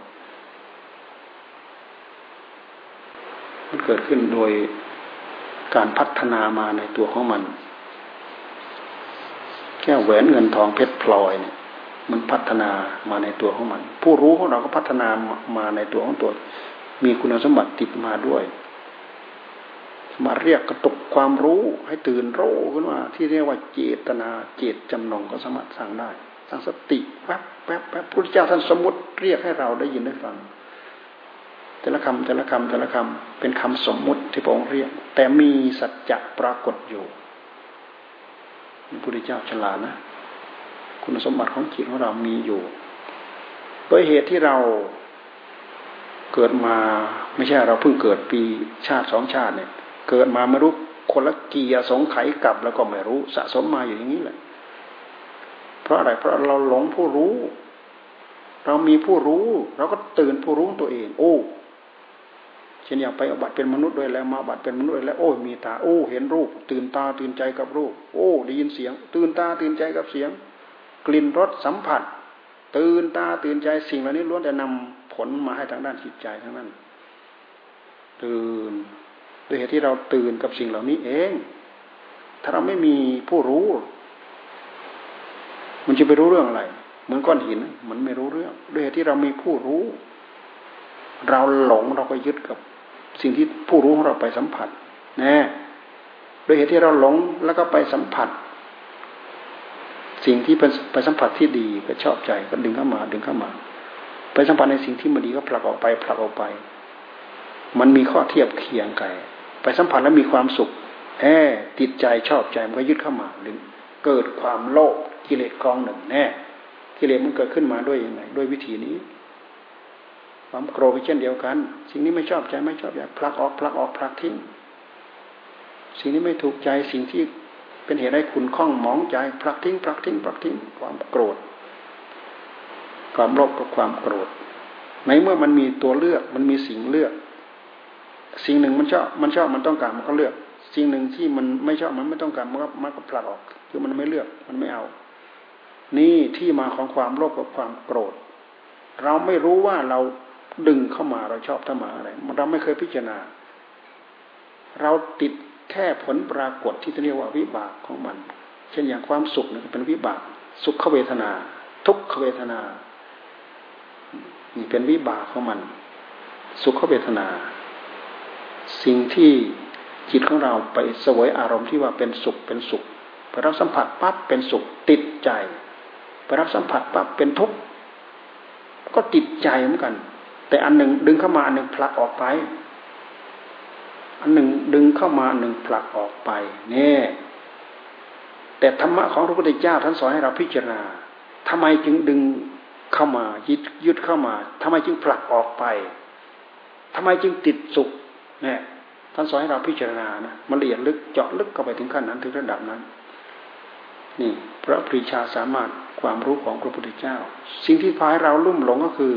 มันเกิดขึ้นโดยการพัฒนามาในตัวของมัน แค่แหวนเงินทองเพชรพลอยเนี่ย มันพัฒนามาในตัวของมัน ผู้รู้ของเราก็พัฒนามาในตัวของตัว มีคุณสมบัติติดมาด้วย มาเรียกกระตุกความรู้ให้ตื่นรู้ขึ้นมา ที่เรียกว่าเจตนาเจตจำนงก็สามารถสร้างได้สร้างสติแป๊บแป๊บแป๊บพระเจ้าท่านสมมติเรียกให้เราได้ยินได้ฟังแต่ละคำแต่ละคำแต่ละคำเป็นคำสมมุติที่พระองค์เรียก แต่มีสัจจะปรากฏอยู่ พระพุทธเจ้าฉลาดนะ คุณสมบัติของจิตของเรามีอยู่โดยเหตุที่เราเกิดมาไม่ใช่เราเพิ่งเกิดปีชาติสองชาติเนี่ย เกิดมาไม่รู้คนละเกียร์สงไขกลับแล้วก็ไม่รู้สะสมมาอยู่อย่างนี้แหละ เพราะอะไรเพราะเราหลงผู้รู้ เรามีผู้รู้ เราก็ตื่นผู้รู้ตัวเอง โอ้ ช่นอย่างไปอบัตเป็นมนุษย์ด้วยแล้วมาบัตเป็นมนุษย์แล้วโอ้มีตาโอ้เห็นรูป ตื่นตาตื่นใจกับรูป โอ้ได้ยินเสียง ตื่นตาตื่นใจกับเสียง กลิ่นรสสัมผัส ตื่นตาตื่นใจสิ่งเหล่านี้ล้วนแต่นำผลมาให้ทางด้านจิตใจทั้งนั้น ตื่นโดยเหตุที่เราตื่นกับสิ่งเหล่านี้เอง ถ้าเราไม่มีผู้รู้ มันจะไปรู้เรื่องอะไรเหมือนก้อนหินมันไม่รู้เรื่อง ด้วยเหตุที่เรามีผู้รู้ เราหลงเราก็ยึดกับ สิ่งที่ผู้รู้ของเราไปสัมผัสนะโดยเหตุที่เราหลงแล้วก็ไปสัมผัส สิ่งที่เป็นไปสัมผัสที่ดีก็ชอบใจก็ดึงเข้ามา ดึงเข้ามา ไปสัมผัสในสิ่งที่มันดีก็ผลักออกไปผลักออกไป มันมีข้อเทียบเคียงกันไปสัมผัสแล้วมีความสุขแอติดใจชอบใจมันก็ยึดเข้ามาดึงเกิดความโลภกิเลสกองหนึ่งแน่กิเลสมันเกิดขึ้นมาด้วยยังไงด้วยวิธีนี้ ความโกรธเช่นเดียวกัน สิ่งนี้ไม่ชอบใจไม่ชอบใจผลักออกผลักออกผลักทิ้งสิ่งนี้ไม่ถูกใจสิ่งที่เป็นเหตุให้คุณข้องมองใจผลักทิ้งผลักทิ้งผลักทิ้งความโกรธ ความโลภกับความโกรธในเมื่อมันมีตัวเลือกมันมีสิ่งเลือก สิ่งหนึ่งมันชอบมันชอบมันต้องการมันก็เลือก สิ่งหนึ่งที่มันไม่ชอบมันไม่ต้องการมันก็มันก็ผลักออกคือมันไม่เลือกมันไม่เอา นี่ที่มาของความโลภกับความโกรธ เราไม่รู้ว่าเรา ดึงเข้ามาเราชอบทำมาอะไรเราไม่เคยพิจารณา เราติดแค่ผลปรากฏที่เรียกว่าวิบากของมัน เช่นอย่างความสุขนี่เป็นวิบาก สุขเวทนา ทุกขเวทนานี่เป็นวิบากของมัน สุขเวทนา สิ่งที่จิตของเราไปสวยอารมณ์ที่ว่าเป็นสุขเป็นสุขไปรับสัมผัสปั๊บเป็นสุขติดใจไปรับสัมผัสปั๊บเป็นทุกข์ก็ติดใจเหมือนกัน แต่อันหนึ่งดึงเข้ามาอันหนึ่งผลักออกไป อันหนึ่งดึงเข้ามาอันหนึ่งผลักออกไปเนี่ยแต่ธรรมะของพระพุทธเจ้าท่านสอนให้เราพิจารณาทำไมจึงดึงเข้ามายึดยึดเข้ามาทำไมจึงผลักออกไปทำไมจึงติดสุขเนี่ยท่านสอนให้เราพิจารณานะมันละเอียดลึกเจาะลึกเข้าไปถึงขั้นนั้นถึงระดับนั้น นี่พระปรีชาสามารถความรู้ของพระพุทธเจ้า สิ่งที่พาให้เราลุ่มหลงก็คือ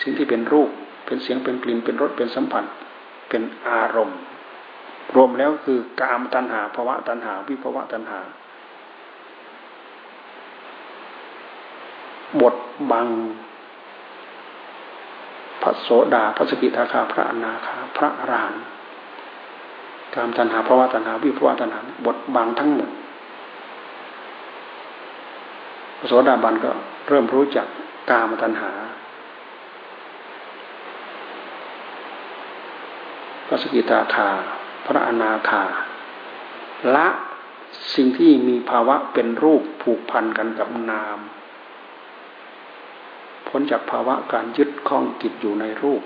สิ่งที่เป็นรูป เป็นเสียงเป็นกลิ่นเป็นรสเป็นสัมผัส เป็นอารมณ์ รวมแล้วคือกามตัณหาภาวะตัณหา วิภาวะตัณหา บทบังพระโสดาพระสกิทาคาพระอนาคาพระอรหันต์กามตัณหาภาวะตัณหา วิภาวะตัณหา บทบังทั้งหมดพระโสดาบันก็เริ่มรู้จักกามตัณหา พระสกิตาคา พระอนาคา ละสิ่งที่มีภาวะเป็นรูปผูกพันกันกับนาม พ้นจากภาวะการยึดคล้องติดอยู่ในรูป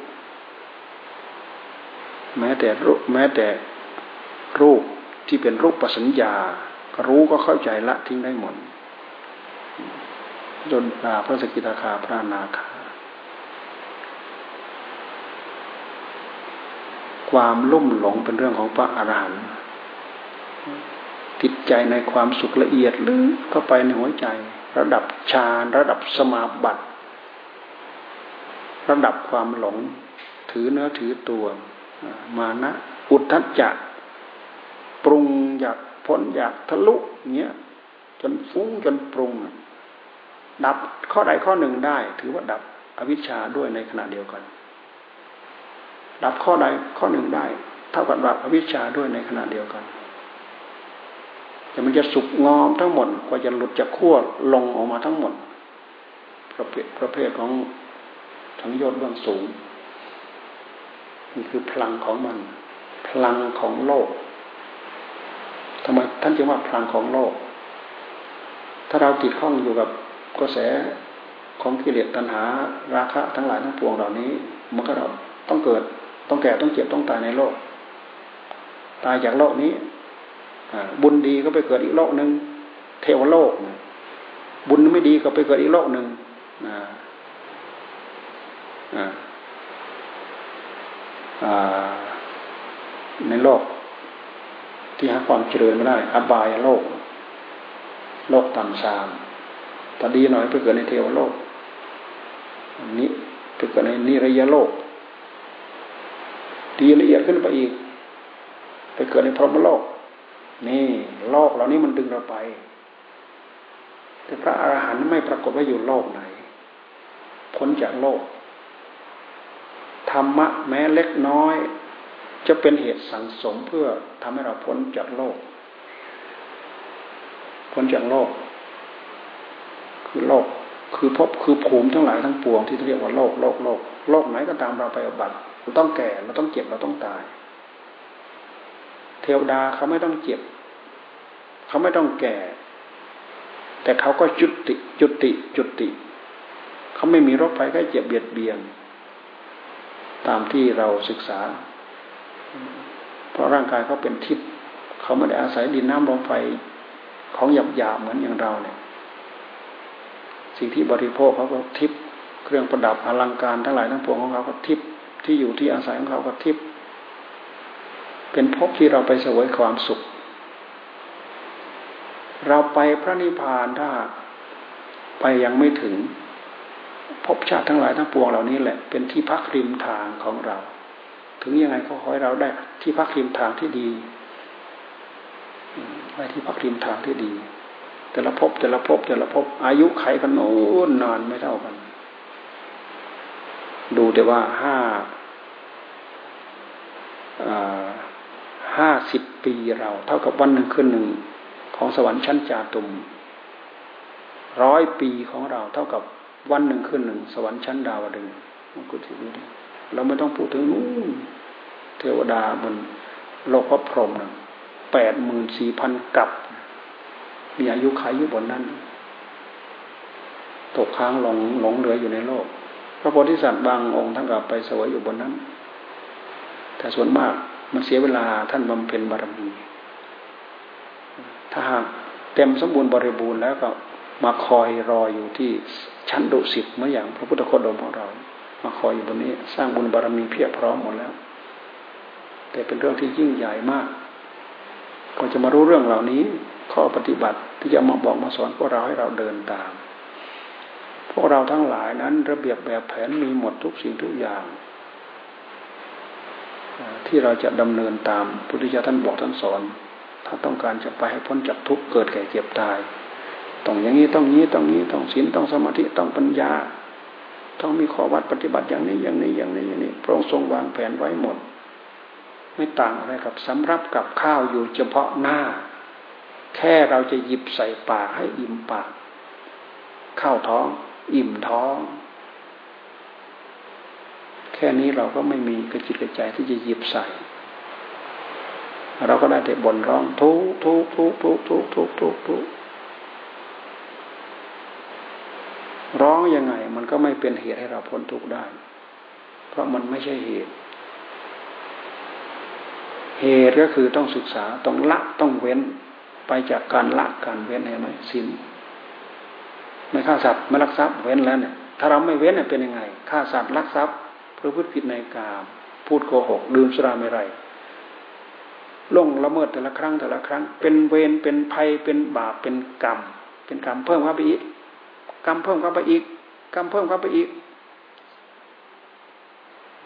แม้แต่รูปแม้แต่รูปที่เป็นรูปปัสัญญา รู้ก็เข้าใจละทิ้งได้หมดจนลาพระสกิทาคาพระนาคา ความลุ่มหลงเป็นเรื่องของพระอรหันต์ติดใจในความสุขละเอียดลึกเข้าไปในหัวใจ ระดับฌานระดับสมาบัติระดับความหลง ถือเนื้อถือตัว มานะอุทธัจจะปรุงอยากพ้นอยากทะลุเงี้ยจนฟุ้งจนปรุง ดับข้อใดข้อหนึ่งได้ ถือว่าดับอวิชชาด้วยในขณะเดียวกัน ดับข้อใดข้อหนึ่งได้ เท่ากับดับอวิชชาด้วยในขณะเดียวกันแต่มันจะสุกงอมทั้งหมดกว่าจะหลุดจากขั้วลงออกมาทั้งหมด ประเภทประเภทของทั้งยอดเบื้องสูงนี่คือพลังของมัน พลังของโลกทำไมท่านจึงว่าพลังของโลก ถ้าเราติดข้องอยู่กับกระแสของกิเลสตัณหาราคะทั้งหลายทั้งปวงเหล่านี้ มันก็เราต้องเกิด ต้องแก่ต้องเจ็บต้องตายในโลก ตายจากโลกนี้บุญดีก็ไปเกิดอีกโลกหนึ่งเทวโลก บุญไม่ดีก็ไปเกิดอีกโลกหนึ่งในโลก ที่หาความเจริญไม่ได้ อบายโลก โลกต่ำซามถ้าดีหน่อยไปเกิดในเทวโลกนนี้ไปเกิดในนิรยโลก ดีละเอียดขึ้นไปอีก ไปเกิดในพรหมโลก นี่โลกเหล่านี้มันดึงเราไป แต่พระอรหันต์ไม่ปรากฏว่าอยู่โลกไหน พ้นจากโลก ธรรมะแม้เล็กน้อย จะเป็นเหตุสังสมเพื่อทำให้เราพ้นจากโลก พ้นจากโลก คือโลกคือพบคือภูมิทั้งหลายทั้งปวงที่เรียกว่าโลกโลกโลกโลกไหนก็ตามเราไปอบัติ เราต้องแก่เราต้องเจ็บเราต้องตาย เทวดาเขาไม่ต้องเจ็บ เขาไม่ต้องแก่ แต่เขาก็จุติจุติจุติ เขาไม่มีโรคภัยไข้เจ็บเบียดเบียนตามที่เราศึกษา เพราะร่างกายเขาเป็นทิพย์เขาไม่ได้อาศัยดินน้ำลมไฟของหยาบหยาบเหมือนอย่างเราเนี่ย สิ่งที่บริโภคเขาก็ทิพย์เครื่องประดับอลังการทั้งหลายทั้งปวงของเขาก็ทิพย์ ที่อยู่ที่อาศัยของเขาก็ทิพย์เป็นภพที่เราไปเสวยความสุข เราไปพระนิพพานถ้าไปยังไม่ถึงภพชาติทั้งหลายทั้งปวงเหล่านี้แหละ เป็นที่พักริมทางของเรา ถึงยังไงก็ขอให้เราได้ที่พักริมทางที่ดีได้ที่พักริมทางที่ดี แต่ละภพแต่ละภพแต่ละภพอายุไขกันโน้นนานไม่เท่ากัน ดูแต่ว่าห้าห้าสิบปีเรา เท่ากับวันหนึ่งคืนหนึ่งของสวรรค์ชั้นจาตุมร้อยปีของเรา เท่ากับวันหนึ่งคืนหนึ่ง สวรรค์ชั้นดาวดึงมันก็ถือว่าเราไม่ต้องพูดถึงนู่นเทวดาบนโลกพระพรหมนะแปดหมื่นสี่พันกับ มีอายุขัยอยู่บนนั้น ตกค้างหลงหลงเหลืออยู่ในโลก พระโพธิสัตว์บางองค์ท่านก็ไปสวยอยู่บนนั้น แต่ส่วนมากมันเสียเวลาท่านบำเพ็ญบารมี ถ้าหากเต็มสมบูรณ์บริบูรณ์แล้วก็มาคอยรออยู่ที่ชั้นดุสิตเมื่ออย่างพระพุทธโคดมของเรา มาคอยอยู่บนนี้ สร้างบุญบารมีเพียบพร้อมหมดแล้ว แต่เป็นเรื่องที่ยิ่งใหญ่มาก ก็จะมารู้เรื่องเหล่านี้ ข้อปฏิบัติที่จะมาบอกมาสอนพวกเราให้เราเดินตาม พวกเราทั้งหลายนั้น ระเบียบแบบแผนมีหมดทุกสิ่งทุกอย่าง ที่เราจะดำเนินตามพุทธิยถาท่านบอกท่านสอน ถ้าต้องการจะไปให้พ้นจากทุกข์เกิดแก่เจ็บตายต้องอย่างนี้ต้องนี้ต้องนี้ต้องศีลต้องสมาธิต้องปัญญา ต้องมีข้อวัดปฏิบัติอย่างนี้อย่างนี้อย่างนี้อย่างนี้พระองค์ทรงวางแผนไว้หมด ไม่ต่างอะไรกับสำรับกับข้าวอยู่เฉพาะหน้า แค่เราจะหยิบใส่ปากให้อิ่มปาก เข้าท้อง อิ่มท้อง แค่นี้เราก็ไม่มีกระจิตกระใจที่จะหยิบใส่ เราก็ได้แต่บ่นร้องทุกทุกทุกทุกทุกทุกทุกทุกร้องยังไง มันก็ไม่เป็นเหตุให้เราพ้นทุกข์ได้ เพราะมันไม่ใช่เหตุ เหตุก็คือต้องศึกษาต้องละต้องเว้นไปจากการละการเว้นเห็นไหมสิน ไม่ฆ่าสัตว์ไม่ลักทรัพย์เว้นแล้วเนี่ยถ้าเราไม่เว้นเนี่ยเป็นยังไงฆ่าสัตว์ลักทรัพย์ประพฤติผิดในกามพูดโกหกดื่มสุราไม่ไรล่งละเมิดแต่ละครั้งแต่ละครั้ง เป็นเวรเป็นภัยเป็นบาปเป็นกรรม เป็นกรรมเพิ่มเข้าไปอีกกรรมเพิ่มเข้าไปอีกกรรมเพิ่มเข้าไปอีก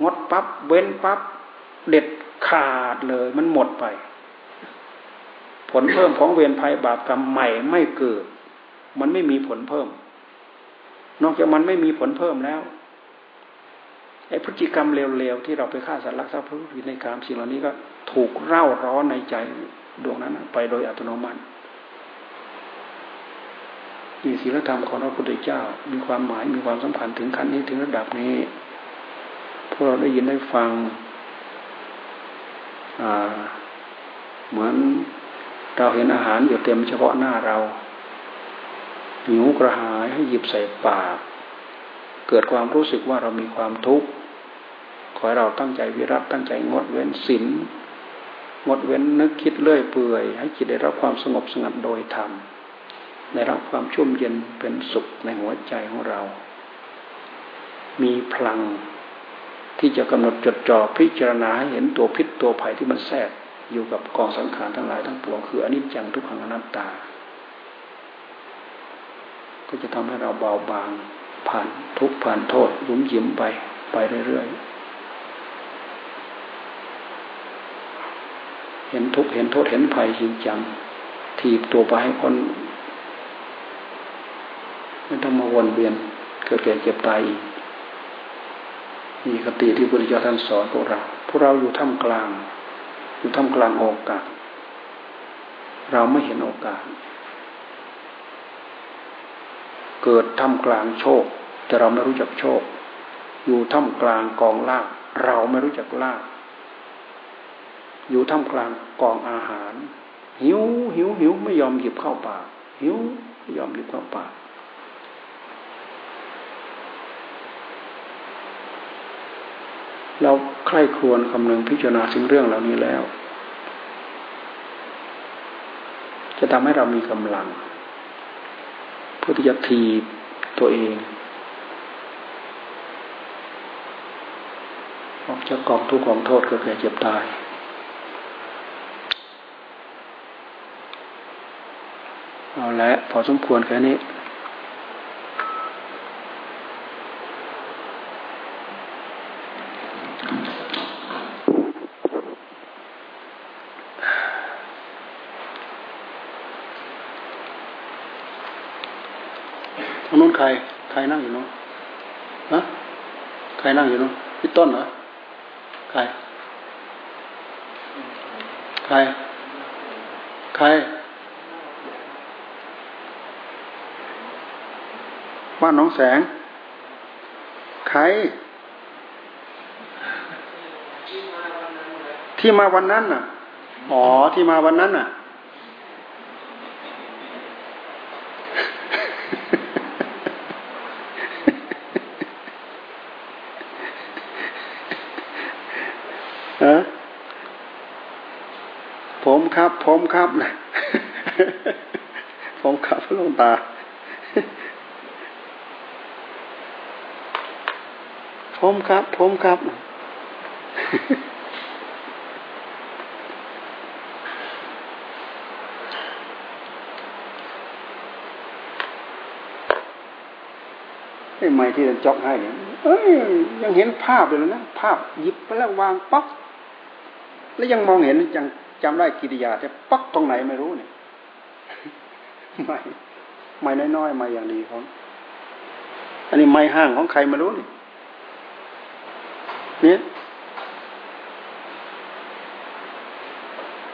งดปับ๊บเว้นปับ๊บเด็ดขาดเลยมันหมดไป ผลเพิ่มของเวรภัยบาปกรรมใหม่ไม่เกิด มันไม่มีผลเพิ่ม นอกจากมันไม่มีผลเพิ่มแล้วไอ้พฤติกรรมเร็วๆที่เราไปฆ่าสัตว์รักทรัพย์พฤติในการสิ่งเหล่านี้ก็ถูกเร่าร้อนในใจดวงนั้นไปโดยอัตโนมัตินี่ศีลธรรมของพระพุทธเจ้า มีความหมายมีความสัมพันธ์ถึงขั้นนี้ถึงระดับนี้พวกเราได้ยินได้ฟังเหมือนเราเห็นอาหารอยู่เต็มเฉพาะหน้าเรา หิวกระหายให้หยิบใส่ปาก เกิดความรู้สึกว่าเรามีความทุกข์ขอให้เราตั้งใจวิรัตตั้งใจงดเว้นศีลงดเว้นนึกคิดเลื่อยเปื่อย ให้จิตได้รับความสงบสงัดโดยธรรมได้รับความชุ่มเย็นเป็นสุขในหัวใจของเรา มีพลังที่จะกำหนดจดจ่อพิจารณาให้เห็นตัวพิษตัวภัยที่มันแทรกอยู่กับกองสังขารทั้งหลายทั้งปวงคืออนิจจังทุกขังอนัตตา ก็จะทำให้เราเบาบาง ผ่านทุกผ่านโทษยุ่มยิ้มไปไปเรื่อยๆ เห็นทุกเห็นโทษเห็นภัยจริงจังถีบตัวไปให้คนไม่ต้องมาวนเวียนเกิดแก่เจ็บตายอีกมีคติที่พระพุทธเจ้าท่านสอนพวกเรา พวกเราอยู่ท่ามกลาง อยู่ท่ามกลางโอกาส เราไม่เห็นโอกาส เกิดท่ามกลางโชค แต่เราไม่รู้จักโชค อยู่ท่ามกลางกองลากเราไม่รู้จักลากอยู่ท่ามกลางกองอาหาร หิวหิวหิวไม่ยอมหยิบเข้าปากหิวไม่ยอมหยิบเข้าปากเราใคร่ครวญคำนึงพิจารณาสิ่งเรื่องเหล่านี้แล้ว จะทำให้เรามีกำลัง พื่อที่จะทีตัวเอง ออกจากกองทุกข์กองโทษก็แก่เจ็บตาย เอาละพอสมควรแค่นี้ใค รใครนั่งอยู่นู้นฮะใครรนั่งอยู่นู้นพี่ต้นเหรอ ใคร ใคร ใคร บ้านน้องแสง ใคร ที่มาวันนั้นน่ะ อ๋อ ที่มาวันนั้นน่ะฮะผม ครับ ผมครับนะผมครับพระลงตา ผมครับ ผมครับ ไอ้ไม้ที่จอกให้เนี่ยเอ้ยยังเห็นภาพเลยนะ ภาพหยิบไปแล้ววางป๊อกแล้วยังมองเห็นยัง จำได้กิริยาแต่ปักตรงไหนไม่รู้เนี่ยไม่ไม่น้อยๆมาอย่างดีเขาอันนี้ไม่ห้างของใครไม่รู้นี่เนี่ย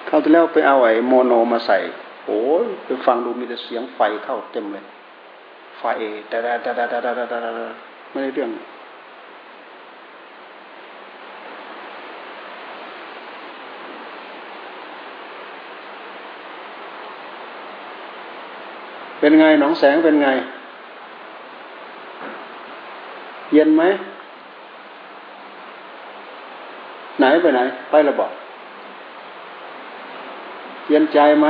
เขาที่แล้วไปเอาไอ้โมโนมาใส่ โอ้ยไปฟังดูมีแต่เสียงไฟเข้าเต็มเลย ไฟแต่แต่แต่แต่แต่แต่ไม่ได้เรื่อง เป็นไงหนองแสงเป็นไง เย็นไหมไหนไปไหน ไประบอกเย็นใจไหม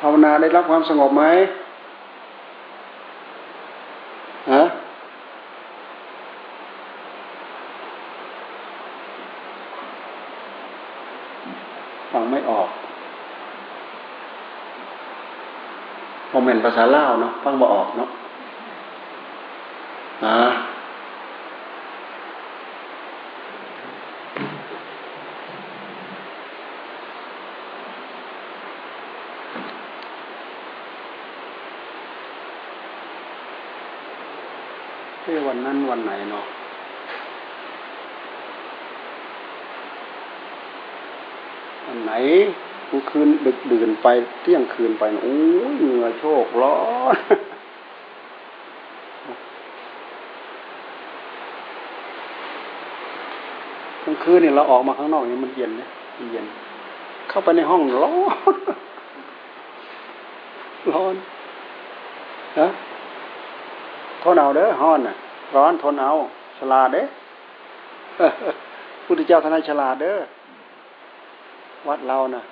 ภาวนาได้รับความสงบไหมฮะฟังไม่ออกคอ มเมนต์ภาษาเล่าเนาะฟังบ่ออกเนาะอ่าเฮ้วันนั้นวันไหนเนาะวันไหน กลางคืนดึกดื่นไปเที่ยงคืนไปโอ้ยเหงื่อโชกร้อนกลางคืนเนี่ยเราออกมาข้างนอกเนี่ยมันเย็นเนี่ยเย็น เข้าไปในห้องร้อนร้อนฮะทนเอาเด้อห้อนน่ะ ร้อนทนเอาฉลาดเด้พุทธเจ้าทนายฉลาดเด้อวัดเรานะ่ะ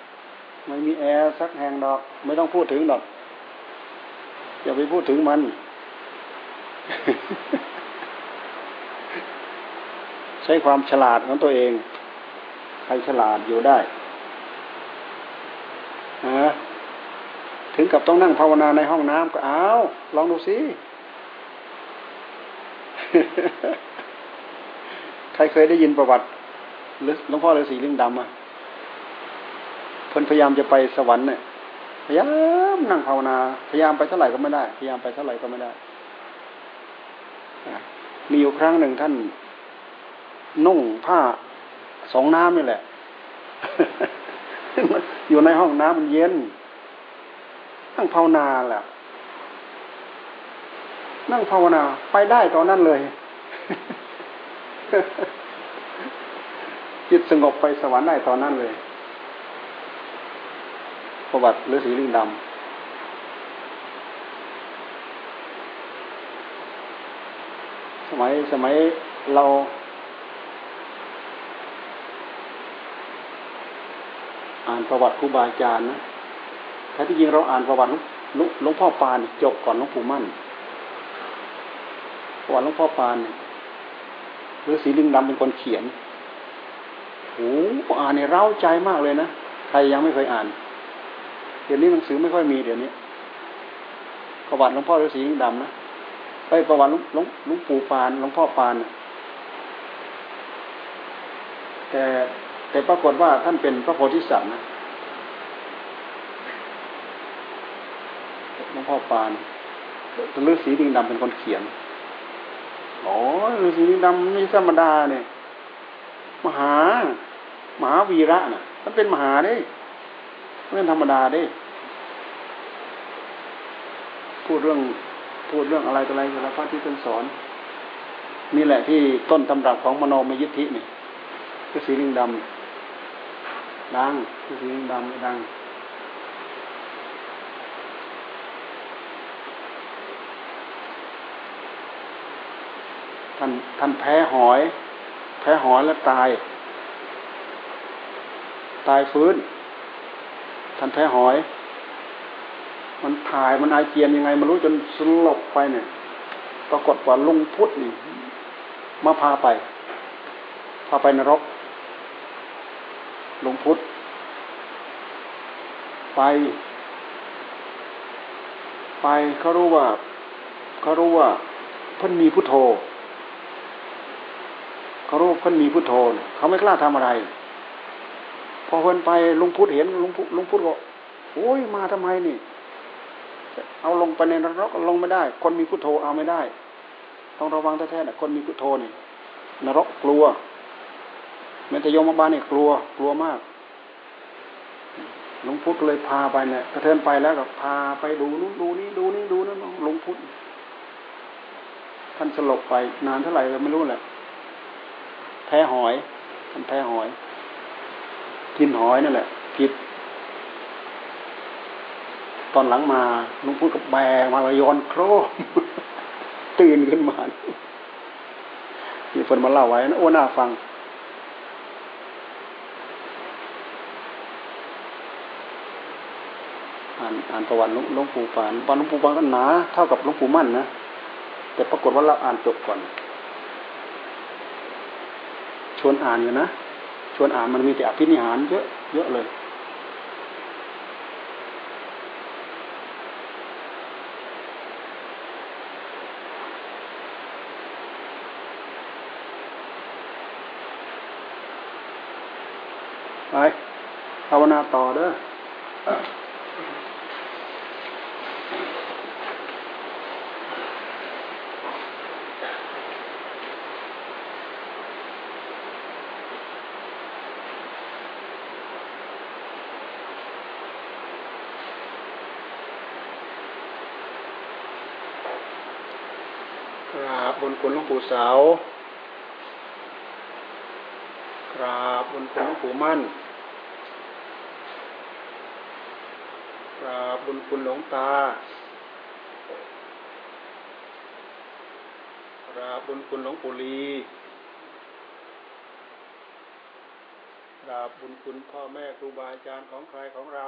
ไม่มีแอร์สักแห่งดอก ไม่ต้องพูดถึงดอก อย่าไปพูดถึงมัน ใช้ความฉลาดของตัวเอง ใครฉลาดอยู่ได้ฮะถึงกับต้องนั่งภาวนาในห้องน้ำก็เอาลองดูสิ ใครเคยได้ยินประวัติหลวงพ่อฤาษีลิงดำอะ คนพยายามจะไปสวรรค์เนี่ยพยายามนั่งภาวนา พยายามไปเท่าไหร่ก็ไม่ได้ พยายามไปเท่าไหร่ก็ไม่ได้มีอยู่ครั้งหนึ่งท่าน นุ่งผ้าสองน้ำนี่แหละอยู่ในห้องน้ำมันเย็น นั่งภาวนาแหละนั่งภาวนา ไปได้ตอนนั้นเลย จิตสงบไปสวรรค์ได้ตอนนั้นเลย ประวัติฤาษีลิงดำสมัยสมัยเราอ่านประวัติครูบาอาจารย์นะถ้าที่จริงเราอ่านประวัติหลวงพ่อปานจบก่อนหลวงปู่มั่นประวัติหลวงพ่อปานฤาษีลิงดำเป็นคนเขียนโอ้อ่านเนี่ยเร้าใจมากเลยนะ ใครยังไม่เคยอ่าน เดี๋ยวนี้หนังสือไม่ค่อยมีเดี๋ยวนี้ ประวัติหลวงพ่อฤาษีดำนะไปประวัติหลวงหลวงปู่ปานหลวงพ่อปานแต่แต่ปรากฏว่าท่านเป็นพระโพธิสัตว์นะหลวงพ่อปานฤาษีดิงดำเป็นคนเขียนอ้ยฤาษีดิงดำนี่ธรรมดาเนี่ย มหามหาวีระน่ะ มันเป็นมหาเด้ไม่เป็นธรรมดาด้พูดเรื่องพูดเรื่องอะไรอะไรสารพัดที่ท่านสอน นี่แหละที่ต้นตำรับของมโนมยิทธินี่คือสีลิงดำดังคือสีลิงดำดังท่านท่านแพ้หอย แพ้หอยแล้วตาย ตายฟื้น ท่านแพ้หอย มันถ่ายมันอาเจียนยังไงไม่รู้จนสลบไปเนี่ย ปรากฏว่าลุงพุทธนี่มาพาไป พาไปนรกลุงพุทธไป ไปเขารู้ว่าเขารู้ว่าเพิ่นมีพุทโธเขารู้เพิ่นมีพุทโธเขาไม่กล้าทำอะไร พอเพิ่นไปลุงพุทธเห็นลุงพุทธลุงพุทธก็โอ้ยมาทำไมนี่ เอาลงไปในนรกลงไม่ได้ คนมีพุทโธเอาไม่ได้ ต้องระวังแท้ๆนะคนมีพุทโธนี่นรกกลัวแม้แต่โยมบานเนี่ยกลัว กลัวมากลุงพุทธเลยพาไปเนี่ยกระเทินไปแล้วก็พาไปดูนู้นดูนี่ดูนี่ดูนั่นลุงพุทธท่านสลบไปนานเท่าไหร่ก็ไม่รู้แหละแพ้หอยท่านแพ้หอย กินหอยนั่นแหละผิด ตอนหลังมาลุงพูดกับแบมาลยอนโครตื่นขึ้นมามีคนมาเล่าไว้นะโอ้น่าฟัง อ่านอ่านประวัติหลวงปู่ปานปานหลวงปู่ปานก็หนาเท่ากับหลวงปู่มั่นนะแต่ปรากฏว่าเราอ่านจบก่อน ชวนอ่านอยู่นะ ชวนอ่านมันมีแต่อภินิหารเยอะเยอะเลยไปภาวนาต่อเด้อกราบบน คุณหลวงปู่เสากราบบนคุณหลวงปู่มั่นกราบบุญคุณหลวงตากราบบุญคุณหลวงปู่ลีกราบบุญคุณพ่อแม่ครูบาอาจารย์ของใครของเรา